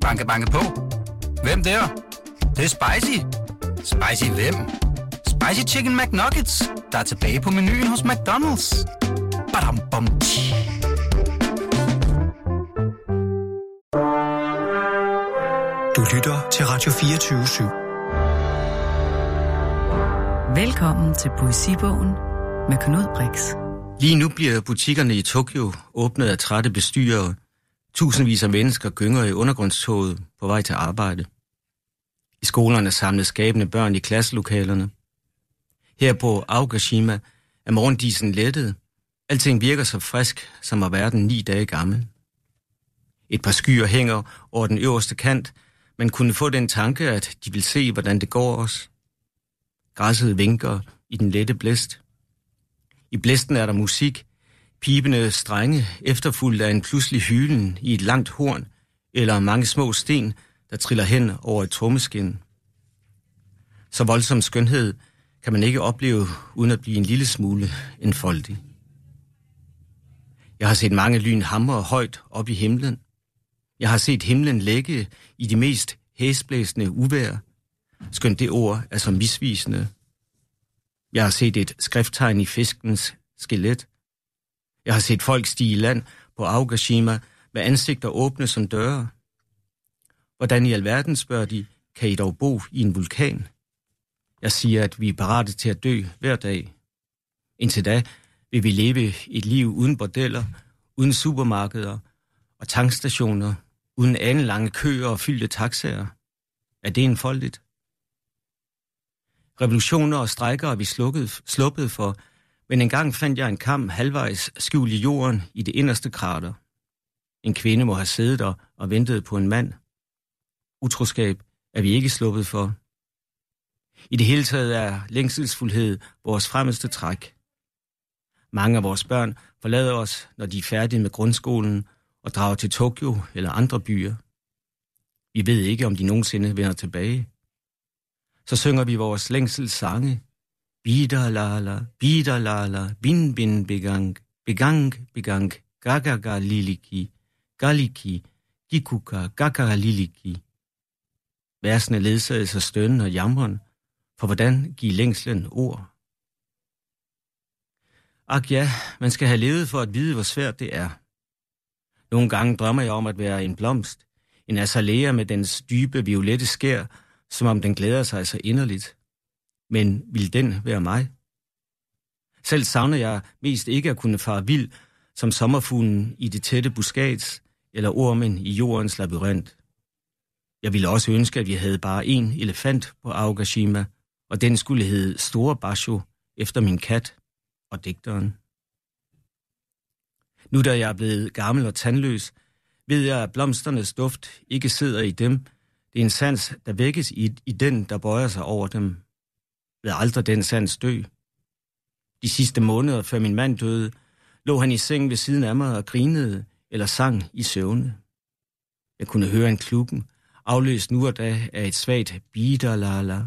Banke, banke på. Hvem der? Det, det er spicy. Spicy hvem? Spicy Chicken McNuggets, der er tilbage på menuen hos McDonald's. Badum, bom, tji. Du lytter til Radio 24 /7. Velkommen til Poesibogen med Knud Brix. Lige nu bliver butikkerne i Tokyo åbnet af trætte bestyrere. Tusindvis af mennesker gynger i undergrundstoget på vej til arbejde. I skolerne samles skabende børn i klasselokalerne. Her på Aogashima er morgendisen lettet. Alting virker så frisk, som at verden ni dage gammel. Et par skyer hænger over den øverste kant. Man kunne få den tanke, at de vil se, hvordan det går os. Græsset vinker i den lette blæst. I blæsten er der musik, pibende strenge, efterfulgt af en pludselig hylen i et langt horn, eller mange små sten, der triller hen over et trommeskin. Så voldsom skønhed kan man ikke opleve, uden at blive en lille smule enfoldig. Jeg har set mange lyn hamre højt op i himlen. Jeg har set himlen lægge i de mest hæsblæsende uvær, skønt det ord er så misvisende. Jeg har set et skrifttegn i fiskens skelet. Jeg har set folk stige i land på Aogashima med ansigter åbne som døre. Hvordan i alverden, spørger de, kan I dog bo i en vulkan? Jeg siger, at vi er parate til at dø hver dag. Indtil da vil vi leve et liv uden bordeller, uden supermarkeder og tankstationer, uden lange køer og fyldte taxaer. Er det enfoldigt? Revolutioner og strejker er vi slukket, sluppet for, men engang fandt jeg en kam halvvejs skjult i jorden i det inderste krater. En kvinde må have siddet der og ventet på en mand. Utroskab er vi ikke sluppet for. I det hele taget er længselsfuldhed vores fremmeste træk. Mange af vores børn forlader os, når de er færdige med grundskolen og drager til Tokyo eller andre byer. Vi ved ikke, om de nogensinde vender tilbage. Så synger vi vores længsels sange. Bidalala, bidalala, bin bin begang, begang, begang, gagaga liliki, galiki, gikuka, gagaga liliki. Versene ledsages af stønnen og jammeren, for hvordan give længslen ord? Ak ja, man skal have levet for at vide, hvor svært det er. Nogle gange drømmer jeg om at være en blomst, en azalea med dens dybe violette skær, som om den glæder sig så inderligt. Men vil den være mig? Selv savner jeg mest ikke at kunne fare vild som sommerfuglen i det tætte buskats eller ormen i jordens labyrint. Jeg ville også ønske, at vi havde bare én elefant på Aogashima, og den skulle hedde Store Basho efter min kat og digteren. Nu da jeg er blevet gammel og tandløs, ved jeg, at blomsternes duft ikke sidder i dem. Det er en sans, der vækkes i, i den, der bøjer sig over dem ved aldrig den sans dø. De sidste måneder, før min mand døde, lå han i seng ved siden af mig og grinede eller sang i søvne. Jeg kunne høre en klukken, afløst nu og da af et svagt bidalala.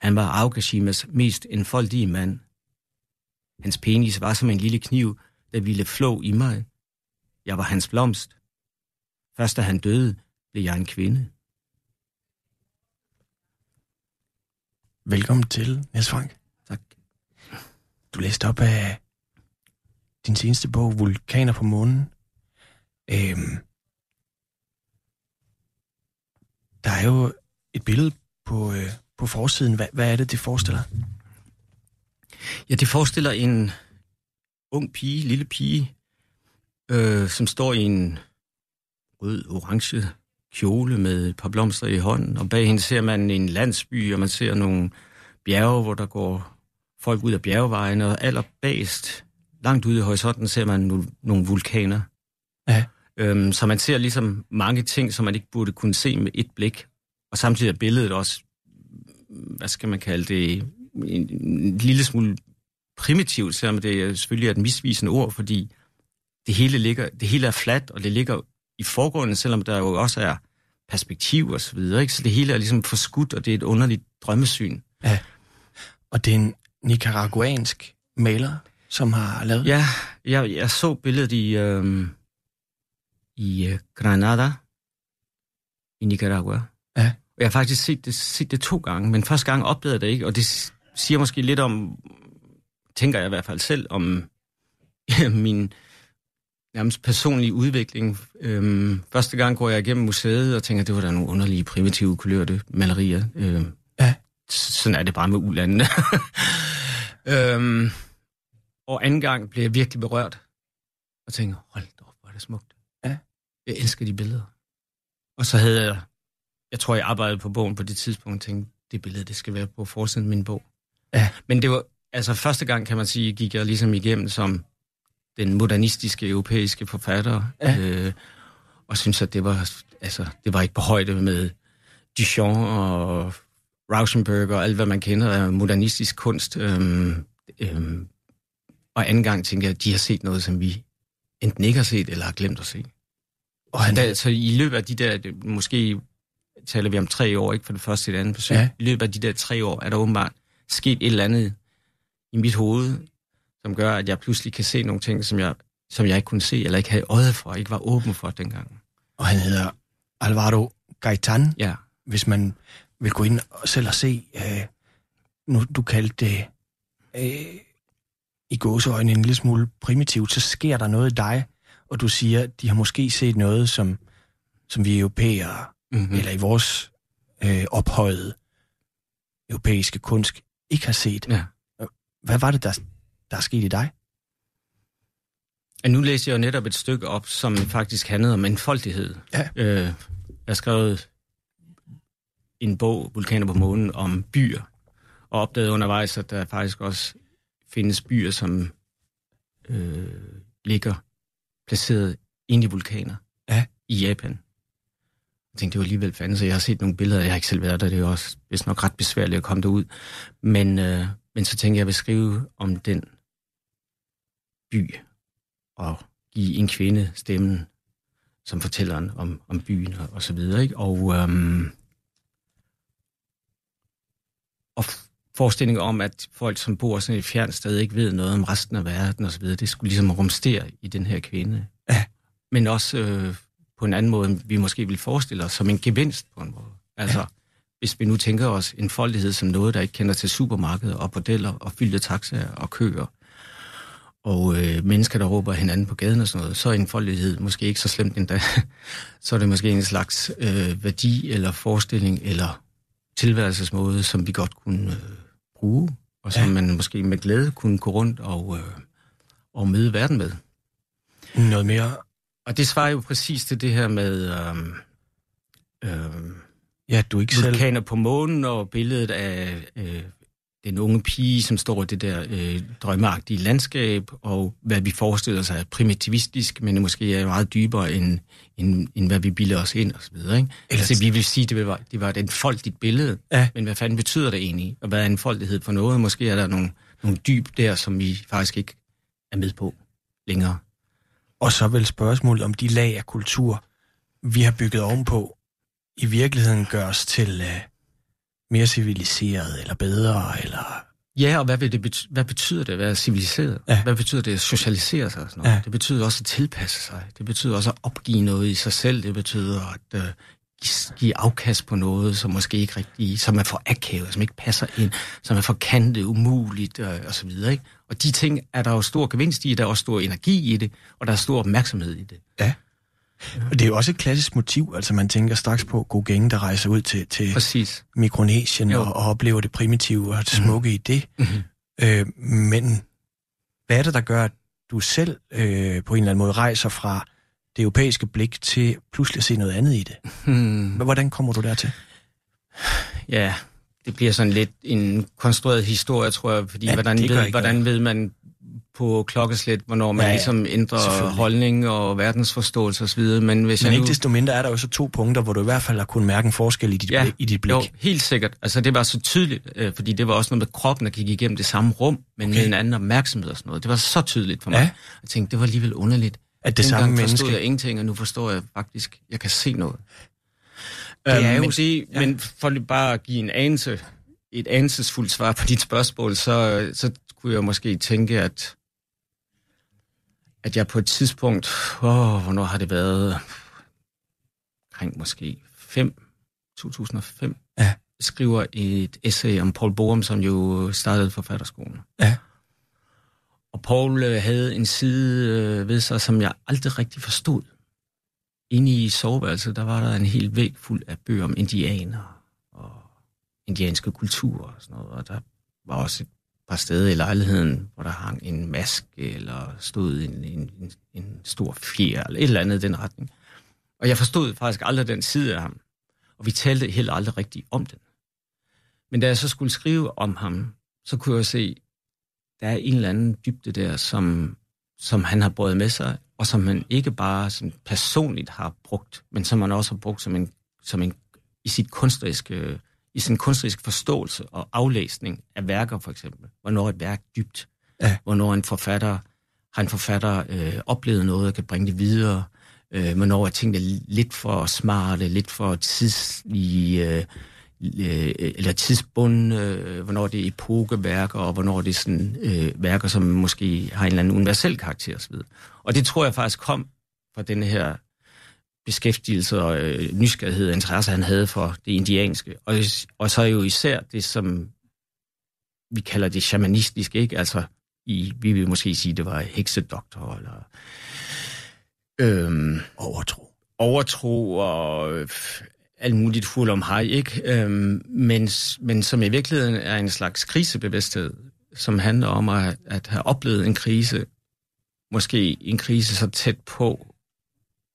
Han var Aokashimas mest enfoldige mand. Hans penis var som en lille kniv, der ville flå i mig. Jeg var hans blomst. Først da han døde, blev jeg en kvinde. Velkommen til, Niels Frank. Tak. Du læste op af din seneste bog, Vulkaner på månen. Øhm, der er jo et billede på, øh, på forsiden. Hvad, hvad er det, det forestiller? Ja, det forestiller en ung pige, lille pige, øh, som står i en rød-orange kjole med et par blomster i hånden, og bag hende ser man en landsby, og man ser nogle bjerge, hvor der går folk ud af bjergevejene, og allerbagst, langt ude i horisonten, ser man nu, nogle vulkaner. Ja. Øhm, så man ser ligesom mange ting, som man ikke burde kunne se med et blik. Og samtidig er billedet også, hvad skal man kalde det, en, en lille smule primitivt, selvom det selvfølgelig er et misvisende ord, fordi det hele, ligger, det hele er fladt, og det ligger i forgrunden, selvom der jo også er perspektiv og så videre. Ikke? Så det hele er ligesom forskudt, og det er et underligt drømmesyn. Ja. Og det er en nicaraguansk maler, som har lavet Ja, jeg, jeg så billedet i, øh, i øh, Granada, i Nicaragua. Ja. Og jeg har faktisk set det, set det to gange, men første gang jeg det ikke, og det siger måske lidt om, tænker jeg i hvert fald selv, om min nærmest personlige udvikling. Øhm, første gang går jeg igennem museet og tænker, det var da nogle underlige, primitive, kulørte malerier. Øhm, Ja. Sådan er det bare med ulandene. øhm, og anden gang blev jeg virkelig berørt og tænkte, hold da op, hvor er det smukt. Ja. Jeg elsker de billeder. Og så havde jeg, jeg tror, jeg arbejdede på bogen på det tidspunkt, og tænkte, det billede, det skal være på forsiden af min bog. Ja. Men det var, altså første gang, kan man sige, gik jeg ligesom igennem som den modernistiske europæiske forfatter, Ja. øh, og synes, at det var, altså, det var ikke på højde med Duchamp og Rauschenberg og alt, hvad man kender af modernistisk kunst. Øhm, øhm, og anden gang tænker jeg, at de har set noget, som vi enten ikke har set, eller har glemt at se. Og han, der, så i løbet af de der, måske taler vi om tre år, ikke for det første til det andet besøg, ja. i løbet af de der tre år er der åbenbart sket et eller andet i mit hoved, som gør, at jeg pludselig kan se nogle ting, som jeg, som jeg ikke kunne se, eller ikke havde øje for, ikke var åben for dengang. og han hedder Alvaro Gaitan, Ja, hvis man vil gå ind og selv og se, øh, nu du kaldte det øh, i gåseøjne en lille smule primitivt, så sker der noget i dig, og du siger, de har måske set noget, som, som vi europæere, mm-hmm. mm. eller i vores øh, ophøjede europæiske kunst, ikke har set. ja. Hvad var det, der, der er sket i dig? Nu læser jeg jo netop et stykke op, som faktisk handlede om enfoldighed. Ja. Øh, jeg har skrevet en bog, Vulkaner på månen, om byer, og opdagede undervejs, at der faktisk også findes byer, som øh, ligger placeret inde i vulkaner Ja. i Japan. Jeg tænkte, det var alligevel fandme, så jeg har set nogle billeder, jeg har ikke selv været der, det er jo også vist nok ret besværligt at komme derud. Men, øh, men så tænkte jeg, at jeg vil skrive om den by, og give en kvinde stemmen, som fortæller en om, om byen og, og så videre. Ikke? Og, øhm, og f- forestillingen om, at folk, som bor sådan et fjernt sted, ikke ved noget om resten af verden og så videre, det skulle ligesom rumstere i den her kvinde. Ja. Men også øh, på en anden måde, vi måske vil forestille os, som en gevinst på en måde. Altså, ja. hvis vi nu tænker os en foldighed som noget, der ikke kender til supermarkeder og bordeller og fyldte taxaer og køer, og øh, mennesker, der råber hinanden på gaden og sådan noget, så er enfoldighed måske ikke så slemt endda. så er det måske en slags øh, værdi eller forestilling eller tilværelsesmåde, som vi godt kunne øh, bruge, og som Ja. man måske med glæde kunne gå rundt og, øh, og møde verden med. Noget mere, Og det svarer jo præcis til det her med øh, øh, ja, du ikke selv... vulkaner på månen og billedet af øh, den unge pige, som står i det der øh, drømmeagtige landskab, og hvad vi forestiller sig er primitivistisk, men måske er meget dybere end, end, end hvad vi bilder os ind og så videre. Ikke? Ellers- Altså, vi vil sige, det var, det var et enfoldigt billede, Ja. men hvad fanden betyder det egentlig? Og hvad er enfoldighed for noget? Måske er der nogle, nogle dyb der, som vi faktisk ikke er med på længere. Og så vel spørgsmålet om de lag af kultur, vi har bygget ovenpå, i virkeligheden gør os til uh, mere civiliseret eller bedre, eller... Ja, og hvad, vil det bety- hvad betyder det at være civiliseret? Ja. Hvad betyder det at socialisere sig? Og sådan noget? Ja. Ja. Det betyder også at tilpasse sig. Det betyder også at opgive noget i sig selv. Det betyder at uh, give- afkast på noget, som måske ikke rigtig, som er for akavet, som ikke passer ind, som er for kantet, umuligt uh, og så videre. Ikke? Og de ting er der jo stor gevinst i, der er også stor energi i det, og der er stor opmærksomhed i det. Og det er jo også et klassisk motiv, altså man tænker straks på Gauguin, der rejser ud til, til Præcis. Mikronesien Jo. og, og oplever det primitive og det smukke mm. i det. Mm-hmm. Øh, men hvad er det, der gør, at du selv øh, på en eller anden måde rejser fra det europæiske blik til pludselig at se noget andet i det? Hmm. Hvordan kommer du dertil? Ja, det bliver sådan lidt en konstrueret historie, tror jeg, fordi Ja, hvordan, ved, ikke hvordan ved man på klokkeslæt, hvornår man Ja, ja, ligesom ændrer holdning og verdensforståelse osv., men hvis Men ikke nu... desto mindre er der jo så to punkter, hvor du i hvert fald har kunnet mærke en forskel i dit, Ja, blik, i dit blik. Jo, helt sikkert. Altså, det var så tydeligt, øh, fordi det var også noget med kroppen, der gik igennem det samme rum, men Okay. med en anden opmærksomhed og sådan noget. Det var så tydeligt for mig. Ja. Jeg tænkte, det var alligevel underligt. At det Dengang samme forstod menneske... jeg ingenting, og nu forstår jeg faktisk, jeg kan se noget. Det er Øhm, jo- men, det, ja. men for bare at give en anelse, et ansesfuldt svar på dit spørgsmål, så, så kunne jeg måske tænke, at, at jeg på et tidspunkt, åh, hvornår har det været? omkring måske 5, 2005, Ja. skriver et essay om Paul Borum, som jo startede forfatterskolen. Ja. Og Paul øh, havde en side øh, ved sig, som jeg aldrig rigtig forstod. Inde i soveværelset, der var der en hel væg fuld af bøger om indianer og indianske kulturer og sådan noget. Og der var også et par steder i lejligheden, hvor der hang en maske eller stod en, en, en, en stor fjer eller et eller andet i den retning. Og jeg forstod faktisk aldrig den side af ham. Og vi talte heller aldrig rigtigt om den. Men da jeg så skulle skrive om ham, så kunne jeg se, der er en eller anden dybde der, som, som han har båret med sig, og som han ikke bare sådan personligt har brugt, men som han også har brugt som en, som en, i, sit kunstneriske, i sin kunstneriske forståelse og aflæsning af værker, for eksempel. Hvornår et værk dybt. Ja. Hvornår en forfatter har en forfatter øh, oplevet noget og kan bringe det videre. Øh, hvornår er tingene lidt for smarte, lidt for tidslige, øh, øh, eller tidsbundne, øh, hvornår det er epokeværker, og hvornår det er sådan, øh, værker, som måske har en eller anden universel karakter osv. Og det tror jeg faktisk kom fra denne her beskæftigelse og øh, nysgerrighed og interesse, han havde for det indianske. Og, og så jo især det, som vi kalder det shamanistiske, ikke? Altså, i, vi vil måske sige, det var heksedoktor, eller øhm, Overtro. overtro og øh, alt muligt fuld om hej, ikke? Øhm, men, men som i virkeligheden er en slags krisebevidsthed, som handler om at, at have oplevet en krise, måske en krise så tæt på,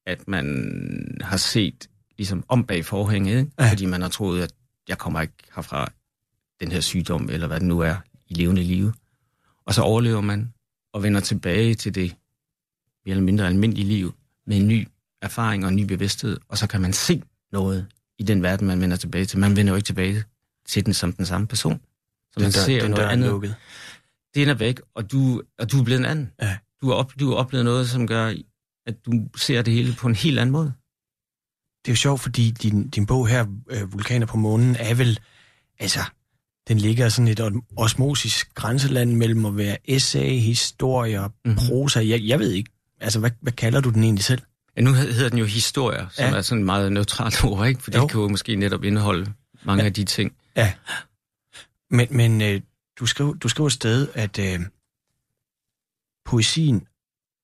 at man har set ligesom om bag forhænget, ikke? Ja. fordi man har troet, at jeg kommer ikke herfra den her sygdom, eller hvad det nu er, i levende live. Og så overlever man og vender tilbage til det mere eller mindre almindelige liv med en ny erfaring og en ny bevidsthed, og så kan man se noget i den verden, man vender tilbage til. Man vender jo ikke tilbage til den som den samme person. Så man Den, der, ser den noget andet. lukket. Den er væk, og du, og du er blevet en anden. Ja. Du har, op, du har oplevet noget, som gør, at du ser det hele på en helt anden måde. Det er jo sjovt, fordi din, din bog her, øh, Vulkaner på månen, er vel, altså, den ligger sådan et osmosisk grænseland mellem at være essay, historier, Mhm. mm-hmm. prosa. Jeg, jeg ved ikke, altså, hvad, hvad kalder du den egentlig selv? Ja, nu hedder den jo historier, som Ja. er sådan et meget neutralt ord, ikke? For Jo. det kan jo måske netop indeholde mange Ja. ja. af de ting. Ja. Men, men øh, du, skriver, du skriver et sted, at øh, poesien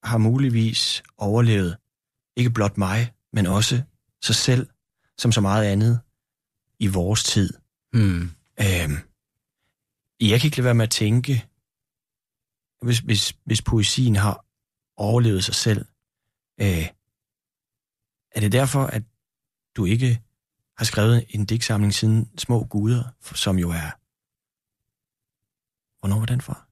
har muligvis overlevet ikke blot mig, men også sig selv, som så meget andet i vores tid. Hmm. Øh, jeg kan ikke lade være med at tænke, hvis, hvis, hvis poesien har overlevet sig selv, øh, er det derfor, at du ikke har skrevet en digtsamling siden Små Guder, som jo er... Hvornår var den fra?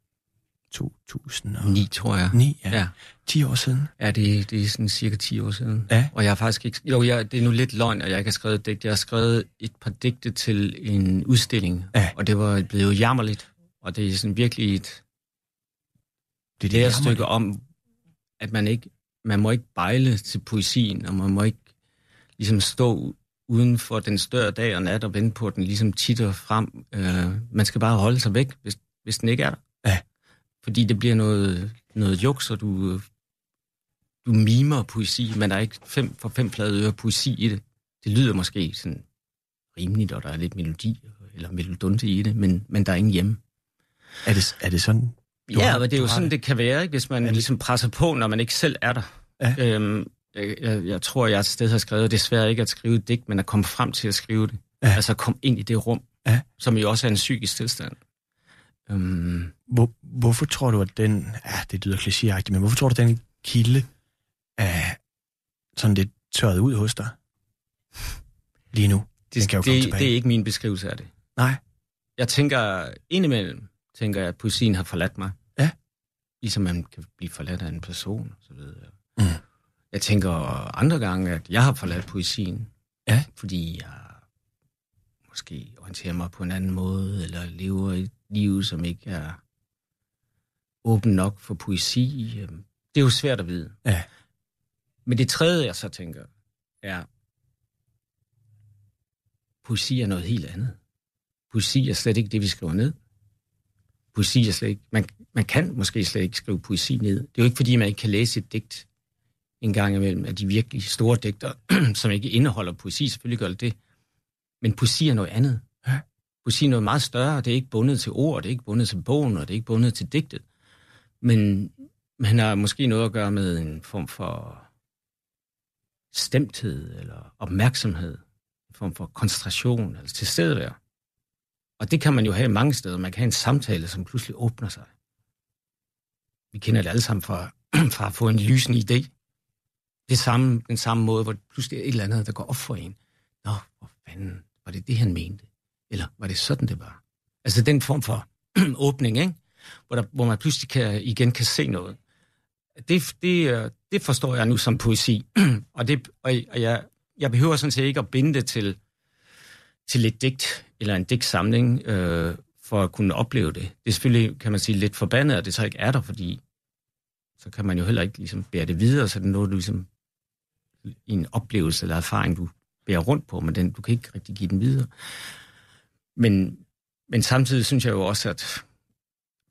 2009, Ni, tror jeg. ja. Ja. 10 år siden. Ja, det, det er sådan cirka 10 år siden. Ja. Og jeg har faktisk ikke... Jo, jeg, det er nu lidt løgn, at jeg ikke har skrevet et digt. Jeg har skrevet et par digte til en udstilling, Ja. og det var blevet jammerligt. Og det er sådan virkelig et Det er det er et stykke om, at man ikke, man må ikke bejle til poesien, og man må ikke ligesom stå uden for den større dag og nat og vente på, at den ligesom titter frem. Øh, man skal bare holde sig væk, hvis, hvis den ikke er der. Ja. Fordi det bliver noget, noget juks, og du, du mimer poesi, men der er ikke fem, for fem flade øre poesi i det. Det lyder måske sådan rimeligt, og der er lidt melodi eller melodunte i det, men, men der er ingen hjemme. Er det, er det sådan? Du ja, har- men det er jo sådan, det. det kan være, ikke? hvis man ligesom presser på, når man ikke selv er der. Ja. Øhm, jeg, jeg, jeg tror, jeg et sted har skrevet, desværre ikke at skrive et digt, men at komme frem til at skrive det. Ja. Altså komme ind i det rum, Ja. som jo også er en psykisk tilstand. Øhm, Hvor, hvorfor tror du, at den... Ja, det lyder klichéagtigt, men hvorfor tror du, at den kilde er sådan lidt tørret ud hos dig? Lige nu. Den det, kan jo komme det, tilbage. det er ikke min beskrivelse af det. Nej. Jeg tænker, indimellem tænker jeg, at poesien har forladt mig. Ja. Ligesom man kan blive forladt af en person, så videre. Mm. Jeg tænker andre gange, at jeg har forladt poesien. Ja. Fordi jeg måske orienterer mig på en anden måde, eller lever et liv, som ikke er åben nok for poesi. Øhm, Det er jo svært at vide. Ja. Men det tredje, jeg så tænker, er, poesi er noget helt andet. Poesi er slet ikke det, vi skriver ned. Poesi er slet ikke... Man, man kan måske slet ikke skrive poesi ned. Det er jo ikke, fordi man ikke kan læse et digt en gang imellem af de virkelig store digter, som ikke indeholder poesi, selvfølgelig gør det det. Men poesi er noget andet. Ja. Poesi er noget meget større, det er ikke bundet til ord, det er ikke bundet til bogen, og det er ikke bundet til digtet. Men man har måske noget at gøre med en form for stemthed eller opmærksomhed, en form for koncentration eller tilstedevær. Og det kan man jo have mange steder. Man kan have en samtale, som pludselig åbner sig. Vi kender det alle sammen fra, fra at få en lysende idé. Det samme, den samme måde, hvor pludselig er et eller andet, der går op for en. Nå, hvor fanden, var det det, han mente? Eller var det sådan, det var? Altså den form for åbning, ikke? Hvor, der, hvor man pludselig kan, igen kan se noget. Det, det, øh, det forstår jeg nu som poesi. og det, og jeg, jeg behøver sådan set ikke at binde det til, til et digt eller en digtsamling øh, for at kunne opleve det. Det er selvfølgelig, kan man sige, lidt forbandet, at det så ikke er der, fordi så kan man jo heller ikke ligesom bære det videre, så det er noget, du ligesom i en oplevelse eller erfaring, du bærer rundt på, men den, du kan ikke rigtig give den videre. Men, men samtidig synes jeg jo også, at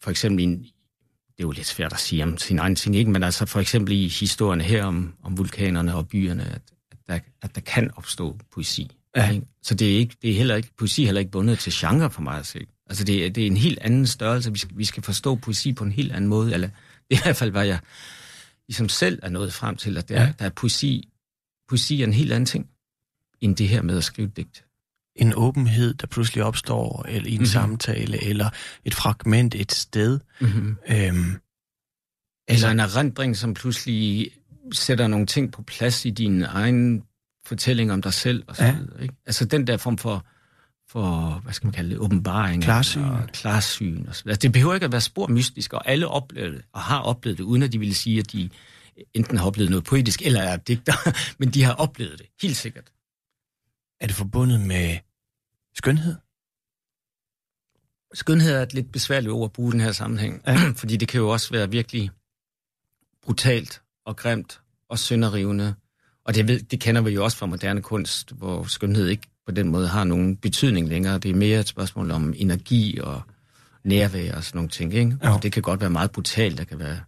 for eksempel en, det er jo lidt svært at sige om sin egen ting, ikke? men altså for eksempel i historien her om, om vulkanerne og byerne, at, at, der, at der kan opstå poesi. Ja. Ikke? Så det er, ikke, det er heller ikke, poesi er heller ikke bundet til genre for mig at se. Altså det, er- det er en helt anden størrelse. Vi skal, vi skal forstå poesi på en helt anden måde. Eller det er i hvert fald, hvad jeg ligesom selv er nået frem til, at der, ja. der er poesi. Poesi er en helt anden ting, end det her med at skrive digt. En åbenhed, der pludselig opstår eller i en mm-hmm. samtale, eller et fragment et sted. Mm-hmm. Øhm, Eller en erindring, som pludselig sætter nogle ting på plads i din egen fortælling om dig selv. Og så Ja. videre, ikke? Altså den der form for, for, hvad skal man kalde det, åbenbaring. Klarsyn. Og klarsyn. Og så. Altså, det behøver ikke at være spor mystisk, og alle oplever det, og har oplevet det, uden at de ville sige, at de enten har oplevet noget poetisk, eller er digter, men de har oplevet det, helt sikkert. Er det forbundet med skønhed? Skønhed er et lidt besværligt ord at bruge i den her sammenhæng, Ja. fordi det kan jo også være virkelig brutalt og grimt og synderrivende. Og det, ved, det kender vi jo også fra moderne kunst, hvor skønhed ikke på den måde har nogen betydning længere. Det er mere et spørgsmål om energi og nærvær og sådan nogle ting. Ikke? Og det kan godt være meget brutalt. Der kan være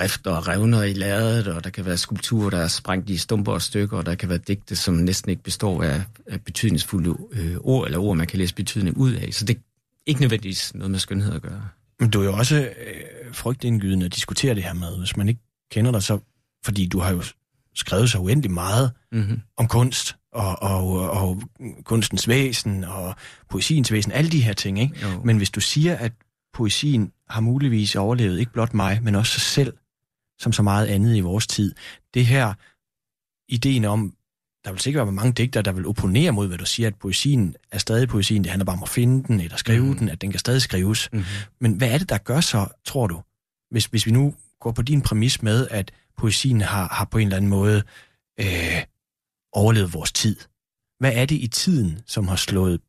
rifter og revner i lærredet, og der kan være skulpturer, der er sprængt i stumper og stykker, og der kan være digte, som næsten ikke består af, af betydningsfulde øh, ord, eller ord, man kan læse betydning ud af. Så det er ikke nødvendigvis noget med skønhed at gøre. Men du er jo også øh, frygtindgydende at diskutere det her med, hvis man ikke kender dig så... Fordi du har jo skrevet så uendelig meget Mm-hmm. om kunst, og, og, og kunstens væsen, og poesiens væsen, alle de her ting, ikke? Jo. Men hvis du siger, at poesien har muligvis overlevet ikke blot mig, men også sig selv, som så meget andet i vores tid, det her ideen om, der vil sikkert være mange digter, der vil opponere mod, hvad du siger, at poesien er stadig poesien, det handler bare om at finde den, eller skrive mm. den, at den kan stadig skrives. Mm-hmm. Men hvad er det, der gør så, tror du, hvis, hvis vi nu går på din præmis med, at poesien har, har på en eller anden måde øh, overlevet vores tid? Hvad er det i tiden, som har slået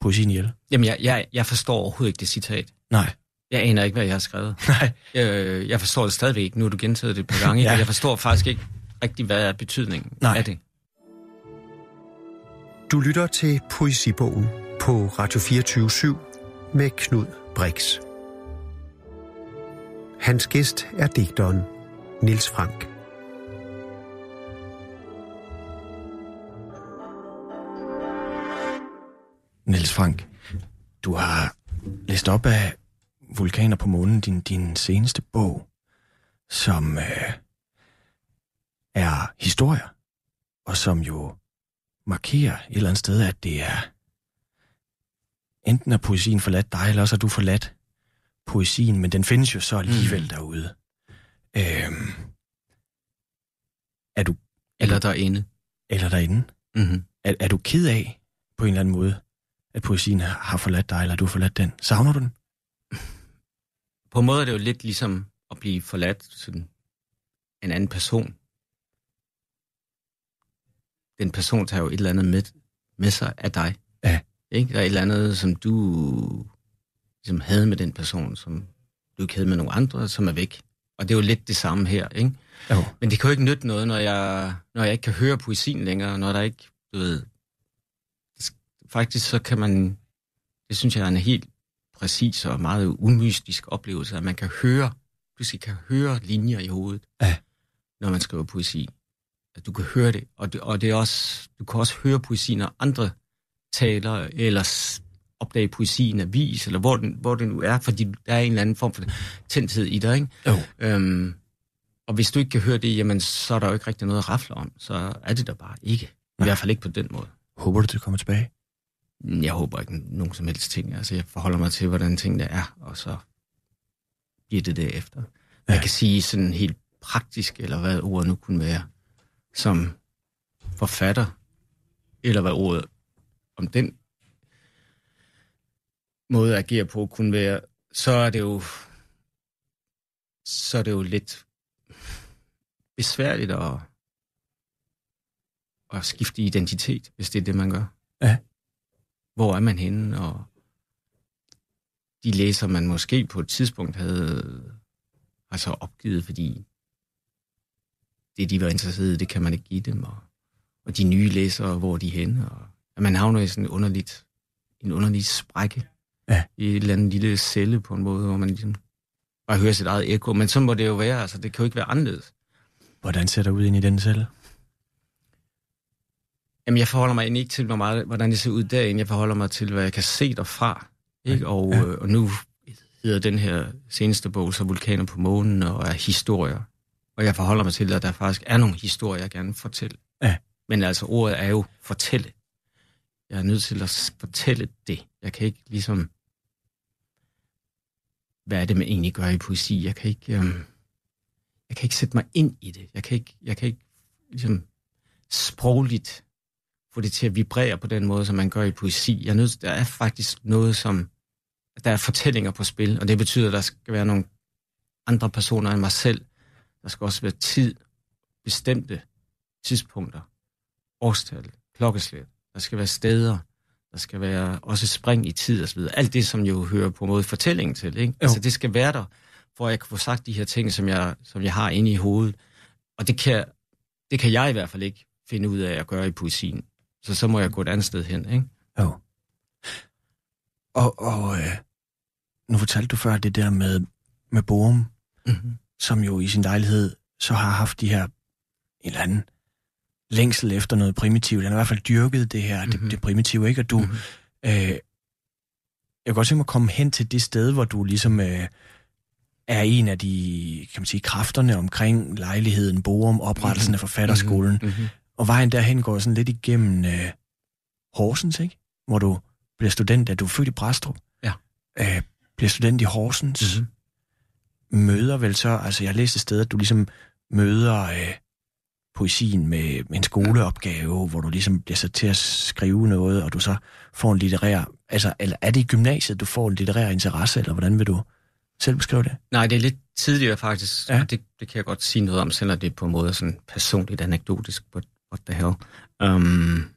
poesien ihjel? Jamen, jeg, jeg, jeg forstår overhovedet ikke det citat. Nej. Jeg aner ikke, hvad jeg har skrevet. Nej. Øh, jeg forstår det stadigvæk ikke. Nu har du gentaget det et par gange. Ja. Jeg forstår faktisk ikke rigtig, hvad er betydningen Nej. af det. Du lytter til Poesibogen på Radio 24 med Knud Brix. Hans gæst er digteren Nils Frank. Niels Frank, du har læst op af Vulkaner på månen, din, din seneste bog, som øh, er historier, og som jo markerer et eller andet sted, at det er enten er poesien forladt dig, eller også har du forladt poesien, men den findes jo så alligevel mm. derude. Øhm, er du, Eller derinde. eller derinde, Mm-hmm. er, er du ked af, på en eller anden måde, at poesien har forladt dig, eller du har forladt den? Savner du den? På en måde er det jo lidt ligesom at blive forladt sådan en anden person. Den person tager jo et eller andet med, med sig af dig. Ja. Ikke? Der er et eller andet, som du ligesom havde med den person, som du ikke havde med nogle andre, som er væk. Og det er jo lidt det samme her, ikke? Jo. Men det kan jo ikke nytte noget, når jeg, når jeg ikke kan høre poesien længere, når der ikke, du ved... Faktisk så kan man... Det synes jeg er en helt præcis og meget umystisk oplevelse, at man kan høre, pludselig kan høre linjer i hovedet. Ja. når man skriver poesi. At du kan høre det, og det, og det er også, du kan også høre poesi, når andre taler, eller opdage poesi i en avis, eller hvor, den, hvor det nu er, fordi der er en eller anden form for tændthed i dig, ikke? Jo. Øhm, og hvis du ikke kan høre det, jamen, så er der jo ikke rigtig noget at rafle om. Så er det der bare ikke. I Nej. hvert fald ikke på den måde. Håber du, det kommer tilbage? Jeg håber ikke nogen som helst ting. Altså, jeg forholder mig til, hvordan tingene er, og så bliver det derefter. Ja. Jeg kan sige sådan helt praktisk, eller hvad ordet nu kunne være, som forfatter, eller hvad ordet om den måde at agere på kunne være, så er det jo så er det jo lidt besværligt at, at skifte identitet, hvis det er det, man gør. Ja. Hvor er man henne, og de læser, man måske på et tidspunkt havde altså opgivet, fordi det, de var interesseret i, det kan man ikke give dem, og, og de nye læsere, hvor er de henne, og at man havner i sådan en underligt, en underlig sprække Ja. i et eller andet lille celle på en måde, hvor man ligesom bare hører sit eget ekko, men sådan må det jo være, altså det kan jo ikke være anderledes. Hvordan ser det ud ind i den celle? Jamen, jeg forholder mig egentlig ikke til, hvor meget, hvordan det ser ud derinde. Jeg forholder mig til, hvad jeg kan se derfra. Ikke? Og, Ja. øh, og nu hedder den her seneste bog så Vulkaner på månen og er historier. Og jeg forholder mig til, at der faktisk er nogle historier, jeg gerne vil fortælle. Ja. Men altså, ordet er jo fortælle. Jeg er nødt til at fortælle det. Jeg kan ikke ligesom... Hvad er det, man egentlig gør i poesi? Jeg kan ikke... Øhm, jeg kan ikke sætte mig ind i det. Jeg kan ikke, jeg kan ikke ligesom sprogligt få det til at vibrere på den måde, som man gør i poesi. Jeg er nødt, der er faktisk noget, som... Der er fortællinger på spil, og det betyder, at der skal være nogle andre personer end mig selv. Der skal også være tid, bestemte tidspunkter, årstal, klokkeslæt. Der skal være steder. Der skal være også spring i tid og så videre. Alt det, som jo hører på en måde fortællingen til. Ikke? Altså, det skal være der, for at jeg kan få sagt de her ting, som jeg, som jeg har inde i hovedet. Og det kan, det kan jeg i hvert fald ikke finde ud af at gøre i poesien. Så så må jeg gå et andet sted hen, ikke? Jo. Og, og øh, nu fortalte du før det der med, med Borum, Mm-hmm. som jo i sin lejlighed så har haft de her en eller anden længsel efter noget primitivt. Han har i hvert fald dyrket det her, mm-hmm. det, det primitive, ikke? Og du, Mhm. øh, jeg kan godt tænke mig at komme hen til det sted, hvor du ligesom øh, er en af de, kan man sige, kræfterne omkring lejligheden, Borum, oprettelsen Mhm. af forfatterskolen. Mm-hmm. Og vejen derhen går sådan lidt igennem øh, Horsens, ikke? Hvor du bliver student, da du er født i Brastrup. Ja. Øh, bliver student i Horsens. Mhm. Møder vel så, altså jeg har læst et sted, at du ligesom møder øh, poesien med, med en skoleopgave, hvor du ligesom bliver sat til at skrive noget, og du så får en litterær, altså eller er det i gymnasiet, du får en litterær interesse, eller hvordan vil du selv beskrive det? Nej, det er lidt tidligere faktisk, Ja. ja. det, det kan jeg godt sige noget om, selvom det er på en måde sådan personligt anekdotisk, but what the hell. Um,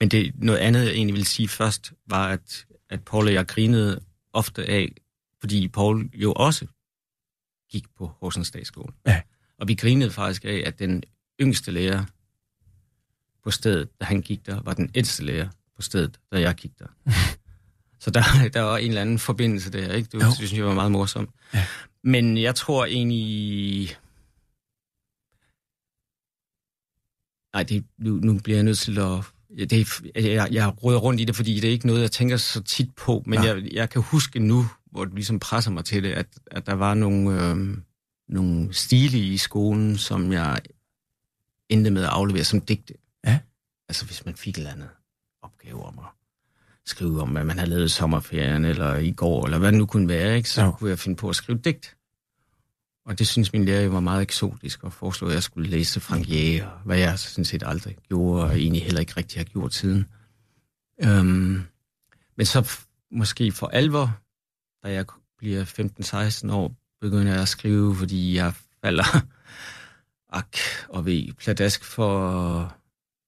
men det, noget andet, jeg egentlig ville sige først, var, at, at Paul og jeg grinede ofte af, fordi Paul jo også gik på Horsens Statsskole. Ja. Og vi grinede faktisk af, at den yngste lærer på stedet, da han gik der, var den ældste lærer på stedet, da jeg gik der. Så der, der var en eller anden forbindelse der, ikke? Det Jo. synes jeg var meget morsomt. Ja. Men jeg tror egentlig... Nej, det, nu, nu bliver jeg nødt til at... Det, jeg, jeg råder rundt i det, fordi det er ikke noget, jeg tænker så tit på, men jeg, jeg kan huske nu, hvor det ligesom presser mig til det, at, at der var nogle, øh, nogle stile i skolen, som jeg endte med at aflevere som digte. Ja. Altså hvis man fik et eller andet opgave om at skrive om, hvad man havde lavet i sommerferien, eller i går, eller hvad det nu kunne være, ikke? så ja. kunne jeg finde på at skrive digt. Og det synes min lærer var meget eksotisk, og foreslog, at jeg skulle læse Frank Jæger, hvad jeg sådan set aldrig gjorde, og egentlig heller ikke rigtig har gjort siden. Øhm, men så måske for alvor, da jeg bliver 15-16 år, begynder jeg at skrive, fordi jeg falder ak og ved pladask for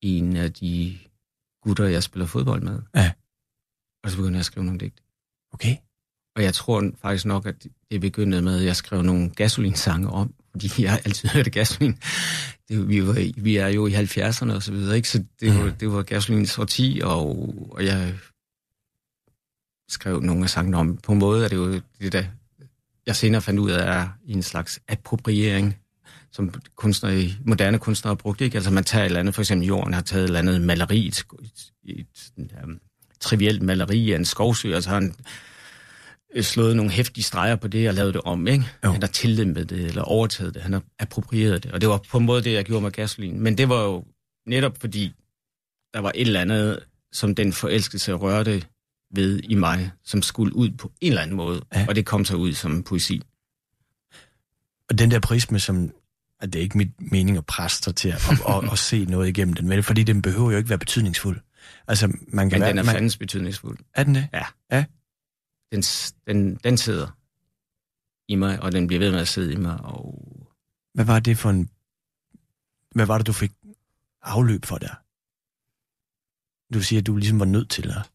en af de gutter, jeg spiller fodbold med. Ja. Og så begynder jeg at skrive nogle digte. Okay. Og jeg tror faktisk nok, at det begyndte med, at jeg skrev nogle gasolinsange om, fordi jeg altid hørte gasolin. Det, vi, var, vi er jo i 70'erne og så videre, ikke? Så det, var, det var gasolins årti, og, og jeg skrev nogle af sangene om. På en måde er det jo det, der jeg senere fandt ud af, er en slags appropriering, som kunstnere, i- moderne kunstnere har brugt. Ikke? Altså man tager et eller andet, for eksempel jorden har taget et eller andet maleri, et, et, et sådan, um, trivielt maleri af en skovsø, og så har han øh, slået nogle hæftige streger på det og lavet det om. Ikke? Jo. Han har tildæmpet det, eller overtaget det, han har approprieret det. Og det var på en måde det, jeg gjorde med gasolin. Men det var jo netop fordi, der var et eller andet, som den forelskelse rørte ved i mig, som skulle ud på en eller anden måde. Ja. Ja. Og det kom så ud som poesi. Og den der prisme, som... At det er ikke mit mening at presse dig til at, at, at, at se noget igennem den, vel? Fordi den behøver jo ikke være betydningsfuld. Altså, man kan Men være, den er man, fandens betydningsfuld. Er den det? Den, s- den, den sidder i mig, og den bliver ved med at sidde i mig. Og Hvad var det for en... Hvad var det, du fik afløb for der? Du siger, at du ligesom var nødt til at,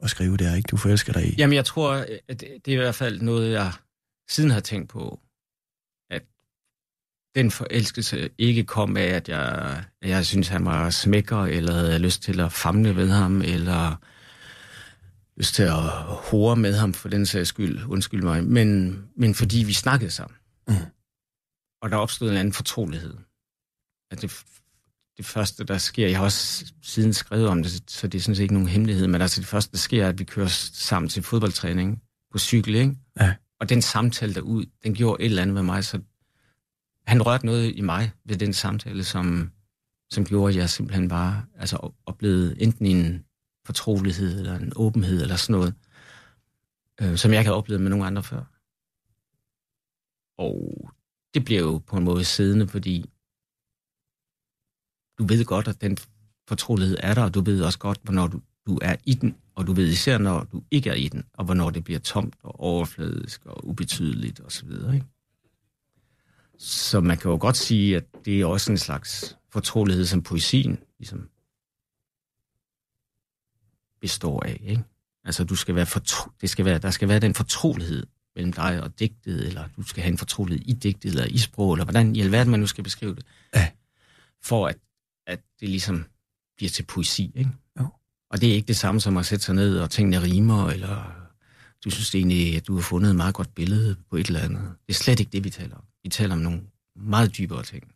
at skrive der, ikke? Du forelsker dig i. Jamen, jeg tror, at det det er i hvert fald noget, jeg siden har tænkt på, at den forelskelse ikke kom af, at jeg, at jeg synes, han var smækker, eller havde lyst til at famle ved ham, eller lyst til at hore med ham for den sags skyld, undskyld mig, men, men fordi vi snakkede sammen. Mm. Og der opstod en anden fortrolighed. At det, det første, der sker, jeg har også siden skrevet om det, så det er sådan set ikke nogen hemmelighed, men altså det første, der sker, er, at vi kører sammen til fodboldtræning på cykel, ikke? Ja. Og den samtale derud, den gjorde et eller andet med mig, så han rørte noget i mig ved den samtale, som, som gjorde, at jeg simpelthen bare altså, oplevede enten en fortrolighed, eller en åbenhed, eller sådan noget, øh, som jeg ikke havde oplevet med nogen andre før. Og det bliver jo på en måde siddende, fordi du ved godt, at den fortrolighed er der, og du ved også godt, hvornår du, du er i den, og du ved især, når du ikke er i den, og hvornår det bliver tomt og overfladisk og ubetydeligt osv. Ikke? Så man kan jo godt sige, at det er også en slags fortrolighed, som poesien ligesom består af. Ikke? Altså, du skal være fortro- det skal være, der skal være den fortrolighed mellem dig og digtet, eller du skal have en fortrolighed i digtet, eller i sprog, eller hvordan i alverden man nu skal beskrive det. Ja. For at, at det ligesom bliver til poesi, ikke? Jo. Og det er ikke det samme som at sætte sig ned og tingene rimer, eller du synes egentlig, at du har fundet et meget godt billede på et eller andet. Det er slet ikke det, vi taler om. Vi taler om nogle meget dybere ting.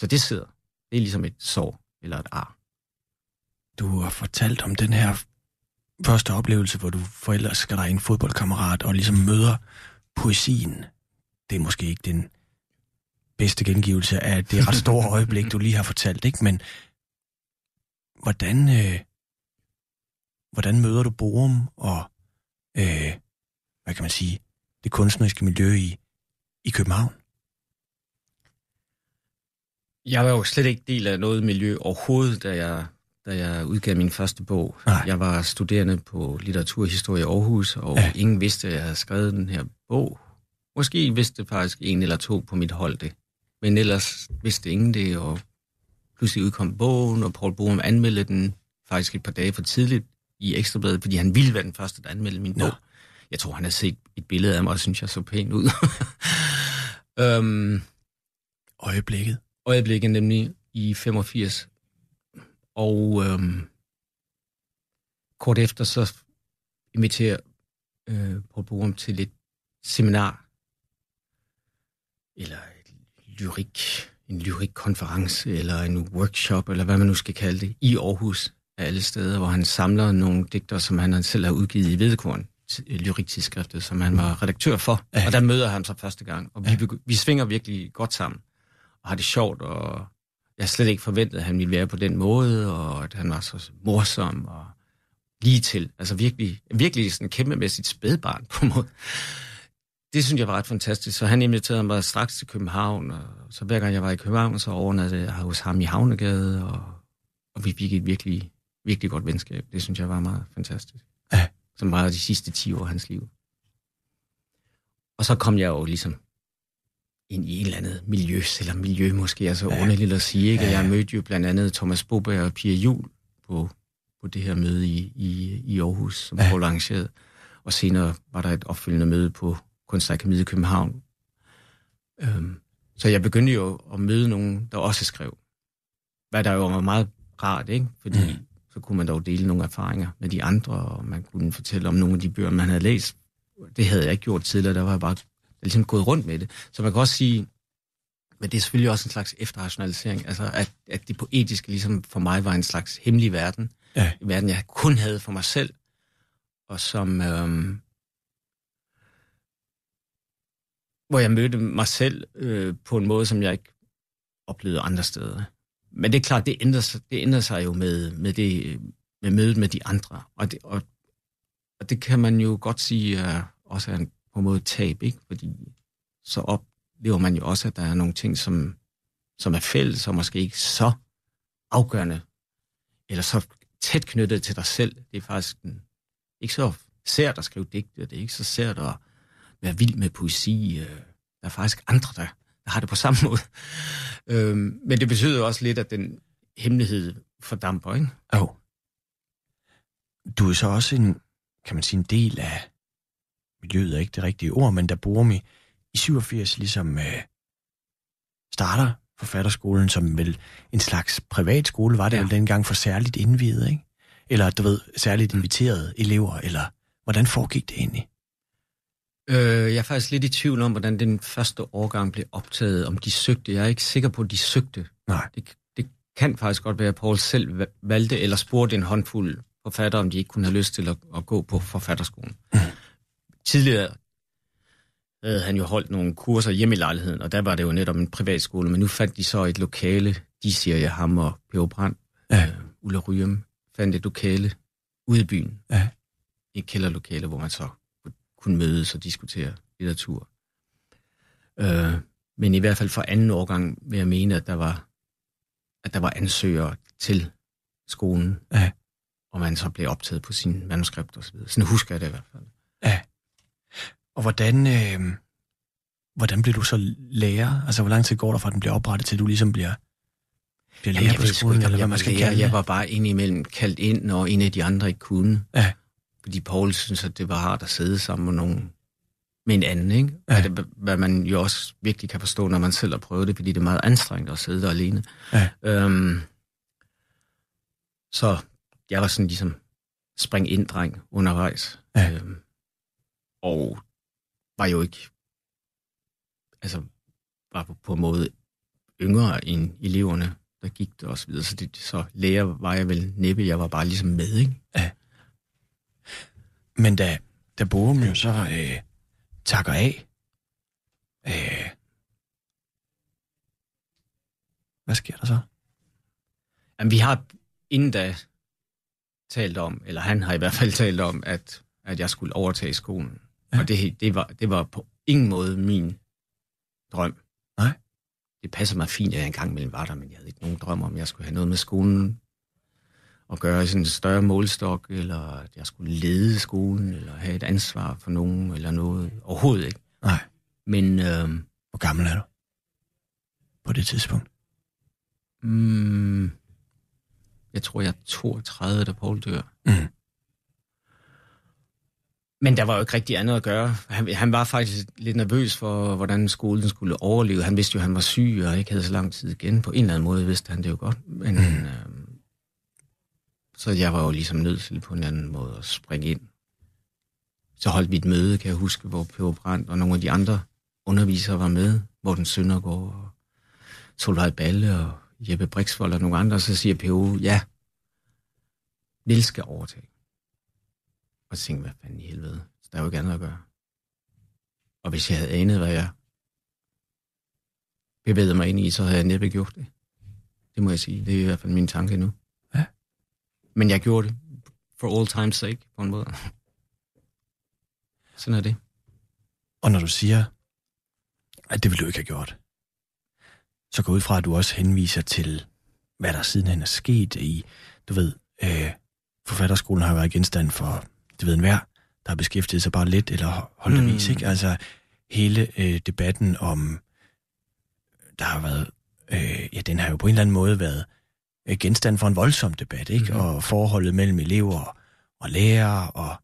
Så det sidder. Det er ligesom et sår eller et ar. Du har fortalt om den her første oplevelse, hvor du forelsker dig en fodboldkammerat og ligesom møder poesien. Det er måske ikke den bedste gengivelse af det ret store øjeblik, du lige har fortalt, ikke? Men hvordan, øh, hvordan møder du Borum og, øh, hvad kan man sige, det kunstneriske miljø i, i København? Jeg var jo slet ikke del af noget miljø overhovedet, da jeg, da jeg udgav min første bog. Nej. Jeg var studerende på litteraturhistorie i Aarhus, og Ja. ja. ingen vidste, at jeg havde skrevet den her bog. Måske vidste faktisk en eller to på mit hold det. Men ellers vidste ingen det, og pludselig udkom bogen, og Paul Borum anmeldte den faktisk et par dage for tidligt i Ekstrabladet, fordi han ville være den første, der anmeldte min bog. Jeg tror, han havde set et billede af mig, og synes, jeg så pæn ud. øhm, Øjeblikket. øjeblikket, nemlig i 85. Og øhm, kort efter så inviterer øh, Paul Borum til et seminar, eller et lyrik, en lyrikkonference, eller en workshop, eller hvad man nu skal kalde det, i Aarhus af alle steder, hvor han samler nogle digter, som han selv har udgivet i Vedekorn, lyriktidsskriftet, som han var redaktør for. Ja. Og der møder han så første gang, og vi, vi svinger virkelig godt sammen og har det sjovt, og jeg slet ikke forventet, at han ville være på den måde, og at han var så morsom og lige til. Altså virkelig, virkelig sådan kæmpemæssigt spædbarn på en måde. Det synes jeg var ret fantastisk. Så han inviterede mig straks til København, og så hver gang jeg var i København, så overnattede jeg hos ham i Havnegade, og, og vi fik et virkelig, virkelig godt venskab. Det synes jeg var meget fantastisk. Ja. Som var de sidste 10 år af hans liv. Og så kom jeg jo ligesom ind i et eller andet miljø, eller miljø måske er så Ja. ja. underligt at sige. Ikke? Ja. Jeg mødte jo blandt andet Thomas Boberg og Pia Jul på, på det her møde i, i, i Aarhus, som Ja. Paul arrangerede. Og senere var der et opfølgende møde på Kunstakademiet i København. Øhm, så jeg begyndte jo at møde nogen, der også skrev. Hvad der jo var meget rart, ikke? Fordi mm. så kunne man dog dele nogle erfaringer med de andre, og man kunne fortælle om nogle af de bøger, man havde læst. Det havde jeg ikke gjort tidligere, der var jeg bare ligesom gået rundt med det. Så man kan også sige, Men det er selvfølgelig også en slags efterrationalisering, altså at, at det poetiske ligesom for mig var en slags hemmelig verden. Ja. En verden, jeg kun havde for mig selv, og som... Øhm, hvor jeg mødte mig selv øh, på en måde, som jeg ikke oplevede andre steder. Men det er klart, det ændrer sig, det ændrer sig jo med, med, det, med mødet med de andre. Og det, og, og det kan man jo godt sige uh, også er en, på en måde tab, ikke? Fordi så oplever man jo også, at der er nogle ting, som, som er fælles, og måske ikke så afgørende, eller så tæt knyttet til dig selv. Det er faktisk en, ikke så sært at skrive digte, det er ikke så sært at være vild med poesi. Øh, der er faktisk andre, der, der har det på samme måde. Øhm, men det betyder jo også lidt, at den hemmelighed fordamper, ikke? Jo. Du er så også en, kan man sige, en del af miljøet, er ikke det rigtige ord, men der bor mi i 87 ligesom øh, starter forfatterskolen som vel en slags privatskole, var det ja. vel dengang for særligt indvidet, ikke? Eller du ved, særligt inviterede elever, eller hvordan foregik det egentlig? Øh, jeg er faktisk lidt i tvivl om, hvordan den første årgang blev optaget, om de søgte. Jeg er ikke sikker på, at de søgte. Nej. Det, det kan faktisk godt være, at Paul selv valgte eller spurgte en håndfuld forfattere, om de ikke kunne have lyst til at, at gå på forfatterskolen. Mm. Tidligere havde han jo holdt nogle kurser hjemme i lejligheden, og der var det jo netop en privatskole, men nu fandt de så et lokale, de siger jeg, ham og P.O. Brandt, ja. øh, Ulla Ryum, fandt et lokale ude i byen. Ja. Et kælderlokale, hvor man så kunne mødes og diskutere litteratur. Øh, men i hvert fald for anden årgang vil jeg mene, at der var, at der var ansøgere til skolen, ja. og man så blev optaget på sin manuskript og så videre. Sådan husker jeg det i hvert fald. Og hvordan, øh, hvordan blev du så lærer? Altså, hvor lang tid går der fra, at den bliver oprettet, til du ligesom bliver, bliver lærer på skolen, eller hvad man skal kalde Jeg var bare indimellem kaldt ind, når en af de andre ikke kunne. Ja. Fordi Paul synes, at det var hardt at sidde sammen med nogen med en anden, ikke? Ja. Det, hvad man jo også virkelig kan forstå, når man selv har prøvet det, fordi det er meget anstrengende at sidde der alene. Ja. Øhm, så jeg var sådan ligesom spring ind dreng undervejs. Ja. Øhm, og var jo ikke, altså var på, på en måde yngre end eleverne, der gik det og så videre. Så, det, så lærer var jeg vel næppe, jeg var bare ligesom med, ikke? Ja. Men da, da Borum jo så øh, takker af, øh, hvad sker der så? Jamen, vi har inden da talt om, eller han har i hvert fald talt om, at, at jeg skulle overtage skolen. Ja. Og det, det, var, det var på ingen måde min drøm. Nej. Det passer mig fint, at jeg engang mellem var der, men jeg havde ikke nogen drøm om, at jeg skulle have noget med skolen at gøre sådan en større målstok, eller at jeg skulle lede skolen, eller have et ansvar for nogen, eller noget. Overhovedet ikke. Nej. Men øh, Hvor gammel er du? På det tidspunkt? mm, jeg tror, jeg er 32, da Paul dør. Mm. Men der var jo ikke rigtig andet at gøre. Han, han var faktisk lidt nervøs for, hvordan skolen skulle overleve. Han vidste jo, at han var syg og ikke havde så lang tid igen. På en eller anden måde vidste han det jo godt. Men, mm. øh, så jeg var jo ligesom nødt til på en anden måde at springe ind. Så holdt vi et møde, kan jeg huske, hvor P.O. Brandt og nogle af de andre undervisere var med. Morten Søndergaard og Solvej Balle og Jeppe Brixvold og nogle andre. Og så siger P.O. ja, Niels skal overtage. Og så tænkte hvad fanden i helvede? Så der er jo ikke andet at gøre. Og hvis jeg havde anet, hvad jeg bevægede mig ind i, så havde jeg næppe gjort det. Det må jeg sige. Det er i hvert fald min tanke nu. Ja. Men jeg gjorde det for all time's sake, på en måde. Sådan er det. Og når du siger, at det ville du ikke have gjort, så går ud fra, at du også henviser til, hvad der sidenhen er sket i, du ved, øh, forfatterskolen har været genstand for, det ved enhver, der har beskæftiget sig bare lidt eller holdt Mm. avis, ikke? Altså hele øh, debatten om, der har været, øh, ja, den har jo på en eller anden måde været øh, genstand for en voldsom debat, ikke? Mhm. Og forholdet mellem elever og lærere, og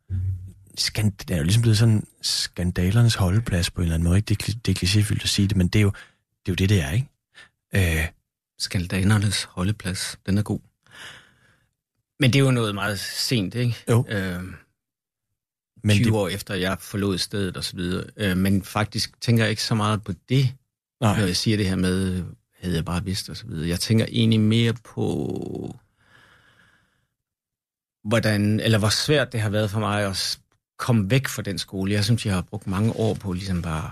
skand, det er jo ligesom blevet sådan skandalernes holdeplads på en eller anden måde, ikke? Det, er det er klichéfyldt at sige det, men det er jo det, er, jo det, det er, ikke? Øh, Skaldanernes holdeplads, den er god. Men det er jo noget meget sent, ikke? Jo. Øh, men 20 det, år efter, jeg forlod stedet og så videre. Øh, men faktisk tænker jeg ikke så meget på det. Nej. Når jeg siger det her med, havde jeg bare vidst og så videre. Jeg tænker egentlig mere på, hvordan, eller hvor svært det har været for mig at komme væk fra den skole. Jeg synes, jeg har brugt mange år på ligesom bare